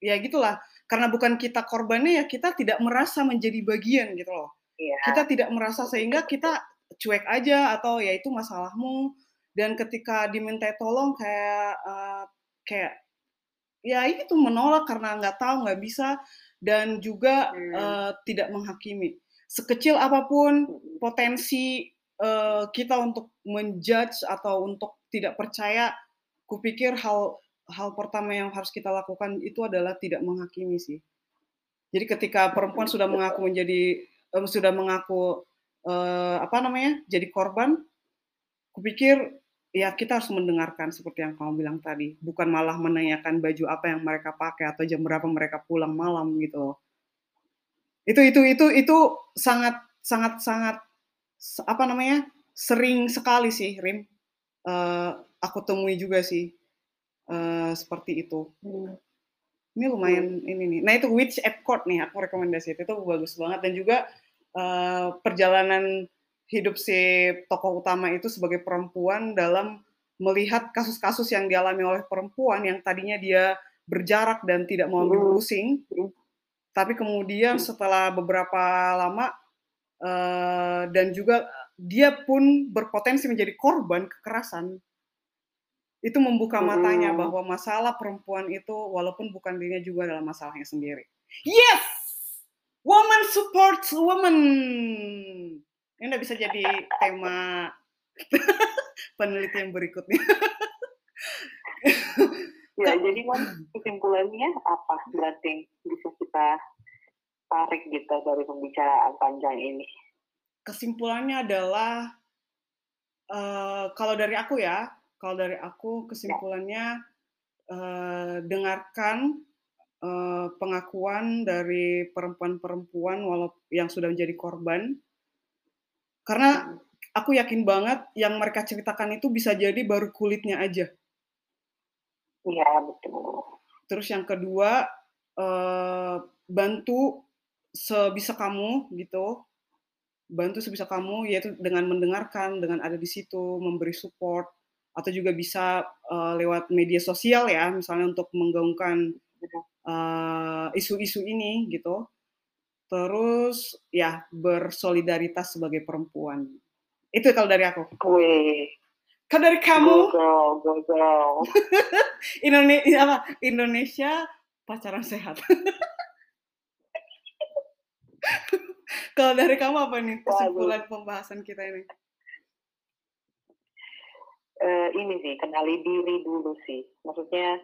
ya gitulah. Karena bukan kita korbannya ya kita tidak merasa menjadi bagian gitu loh. Iya. Kita tidak merasa sehingga kita cuek aja atau ya itu masalahmu. Dan ketika diminta tolong kayak uh, kayak ya itu menolak karena nggak tahu nggak bisa. Dan juga hmm. uh, tidak menghakimi. Sekecil apa pun potensi uh, kita untuk menjudge atau untuk tidak percaya kupikir hal hal pertama yang harus kita lakukan itu adalah tidak menghakimi sih. Jadi ketika perempuan sudah mengaku menjadi sudah mengaku uh, apa namanya jadi korban, kupikir ya kita harus mendengarkan seperti yang kamu bilang tadi, bukan malah menanyakan baju apa yang mereka pakai atau jam berapa mereka pulang malam gitu. Itu itu itu itu sangat sangat sangat apa namanya sering sekali sih Rim. Uh, aku temui juga sih uh, seperti itu. Hmm. Ini lumayan hmm. ini nih. Nah itu Witch at Court nih aku rekomendasi itu, itu bagus banget dan juga uh, perjalanan hidup si tokoh utama itu sebagai perempuan dalam melihat kasus-kasus yang dialami oleh perempuan yang tadinya dia berjarak dan tidak mau ambil pusing, tapi kemudian setelah beberapa lama uh, dan juga dia pun berpotensi menjadi korban kekerasan, itu membuka matanya bahwa masalah perempuan itu walaupun bukan dirinya juga adalah masalahnya sendiri. Yes, supports woman. Ini udah bisa jadi tema [laughs] penelitian berikutnya. ya, jadi kan kesimpulannya apa berarti bisa kita tarik gitu dari pembicaraan panjang ini? Kesimpulannya adalah uh, kalau dari aku ya, kalau dari aku Ya. kesimpulannya, uh, dengarkan, uh, pengakuan dari perempuan-perempuan walau yang sudah menjadi korban. Karena aku yakin banget yang mereka ceritakan itu bisa jadi baru kulitnya aja. Iya, betul. Terus yang kedua, eee, bantu sebisa kamu gitu, bantu sebisa kamu yaitu dengan mendengarkan, dengan ada di situ, memberi support, atau juga bisa, eee, lewat media sosial ya, misalnya untuk menggaungkan, Eee, isu-isu ini gitu. Terus ya bersolidaritas sebagai perempuan. Itu kalau dari aku. Wih. Kalau dari Go kamu? girl, go girl. [laughs] Indone apa, Indonesia pacaran sehat. [laughs] Kalau dari kamu apa nih kesimpulan pembahasan kita ini? Eee, ini sih, kenali diri dulu sih. Maksudnya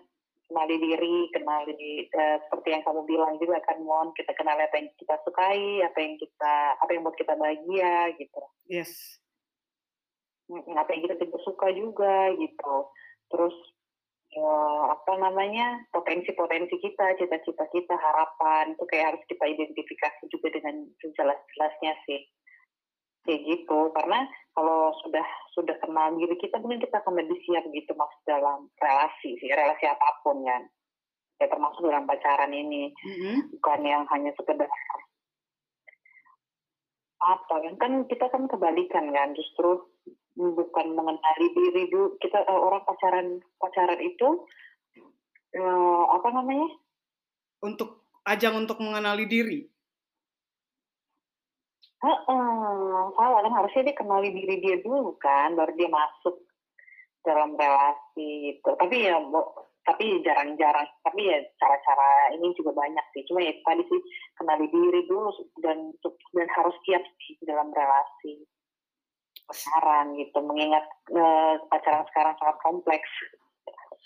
kenali diri, kenali, eee, seperti yang kamu bilang juga kan, Mon, kita kenali apa yang kita sukai, apa yang kita apa yang buat kita bahagia gitu. Yes. Apa yang kita tidak suka juga gitu. Terus, eee, apa namanya, potensi-potensi kita, cita-cita kita, harapan, itu kayak harus kita identifikasi juga dengan sejelas-jelasnya sih. Kayak gitu, karena kalau sudah sudah kenal diri kita mungkin kita akan lebih siap gitu masuk dalam relasi sih, relasi apa pun kan. Ya termasuk dalam pacaran ini. Mhm. Bukan yang hanya sekedar apa kan, kan kita kan kebalikan kan, justru bukan mengenali diri dulu, kita eee, orang pacaran pacaran itu, eee, apa namanya Untuk ajang untuk mengenali diri? Heeh, salah kan, harusnya dia kenali diri dia dulu kan, baru dia masuk dalam relasi gitu. Tapi ya tapi jarang-jarang, tapi ya cara-cara ini juga banyak sih, cuma ya tadi sih, kenali diri dulu dan dan harus siap sih dalam relasi. Pacaran gitu, mengingat, eee, pacaran sekarang sangat kompleks.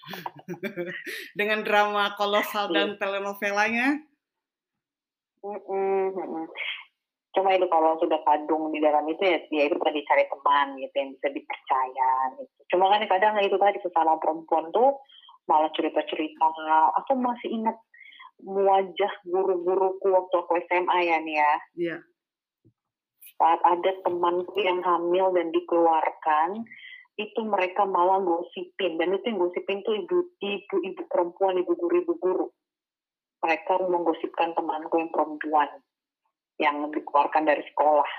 [laughs] Dengan drama kolosal Iya. dan telenovelanya? Mhm mhm. Cuma itu kalau sudah kadung di dalam itu ya ya itu tadi cari teman gitu yang bisa dipercaya gitu. Cuma kan kadang itu tadi sesama perempuan tuh malah cerita-cerita, aku masih ingat wajah guru-guruku waktu aku SMA ya nih ya. Iya. Saat ada temanku yang hamil dan dikeluarkan, itu mereka malah gosipin dan itu yang gosipin tuh ibu ibu-ibu perempuan, ibu guru ibu guru. Mereka menggosipkan temanku yang perempuan, yang dikeluarkan dari sekolah.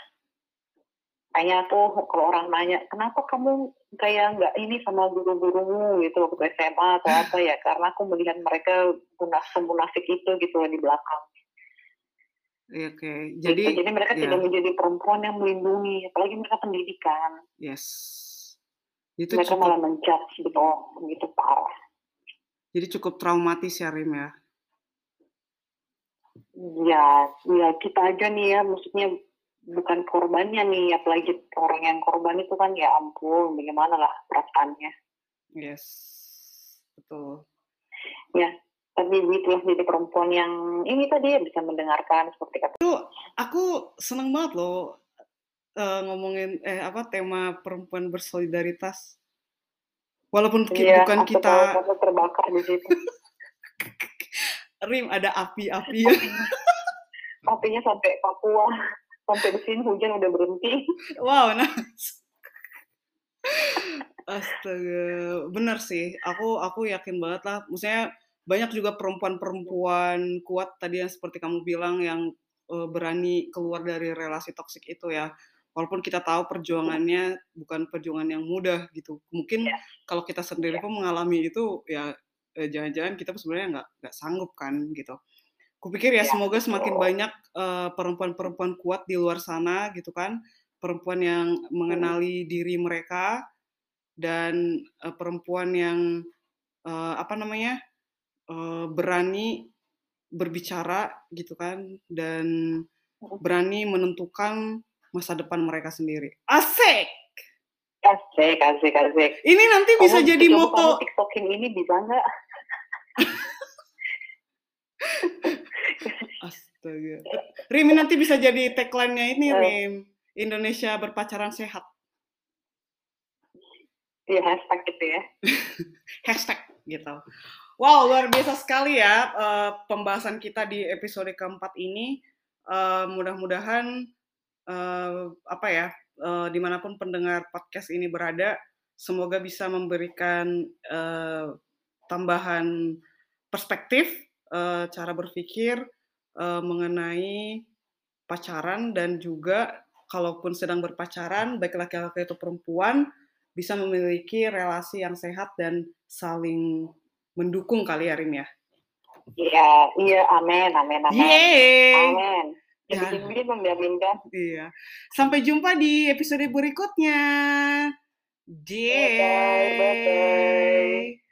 Makanya tuh kalau orang nanya, "Kenapa kamu kayak nggak ini sama guru-gurumu gitu waktu SMA atau apa ya?" Karena aku melihat mereka munas semunafik itu gitu di belakang. Iya, oke. Gitu, Jadi jadi mereka iya. tidak menjadi perempuan yang melindungi, apalagi mereka pendidikan. Yes. Itu Mereka cukup malah men-judge gitu, gitu parah. jadi cukup traumatis ya, Rim, ya? Ya, ya kita aja nih ya, maksudnya bukan korbannya nih, apalagi orang yang korban itu kan ya ampun, bagaimana lah perasaannya. Yes, betul. Ya, tapi gitulah jadi perempuan yang ini tadi ya bisa mendengarkan seperti kata Itu aku seneng banget loh, eee, ngomongin eh, apa, tema perempuan bersolidaritas. Walaupun ki Iya, bukan tahu kita terbakar di situ. [laughs] Rim, ada api-apinya. Apinya apinya sampai Papua, sampai di sini hujan udah berhenti. Wow, nice. Astaga, bener sih. Aku aku yakin banget lah, maksudnya banyak juga perempuan-perempuan kuat tadi yang seperti kamu bilang yang, eee, berani keluar dari relasi toksik itu ya. Walaupun kita tahu perjuangannya bukan perjuangan yang mudah gitu. Mungkin Iya. kalau kita sendiri Iya. pun mengalami itu ya, jangan-jangan kita sebenarnya nggak nggak sanggup kan gitu. Kupikir ya Iya, semoga semakin banyak, eee, perempuan-perempuan kuat di luar sana gitu kan, perempuan yang mengenali diri mereka dan, eee, perempuan yang, eee, apa namanya, eee, berani berbicara gitu kan dan berani menentukan masa depan mereka sendiri. Asik! Asik asik asik. Ini nanti bisa Kamu jadi moto tiktokin ini bisa nggak? [laughs] Astaga. Rim, nanti bisa jadi tagline-nya ini Eee Rim, Indonesia berpacaran sehat. Iya, hashtag gitu ya. [laughs] Hashtag gitu. Wow, luar biasa sekali ya uh, pembahasan kita di episode keempat ini. Uh, mudah-mudahan uh, apa ya, uh, di mana pun pendengar podcast ini berada, semoga bisa memberikan uh, tambahan perspektif, uh, cara berpikir uh, mengenai pacaran dan juga kalaupun sedang berpacaran, baik laki-laki atau perempuan, bisa memiliki relasi yang sehat dan saling mendukung kali ya Rim ya. Iya, iya, amin, amin, amin. Yeay. Amin. Jadi ya. menjaminkan. Iya. Sampai jumpa di episode berikutnya. Bye bye. bye, -bye.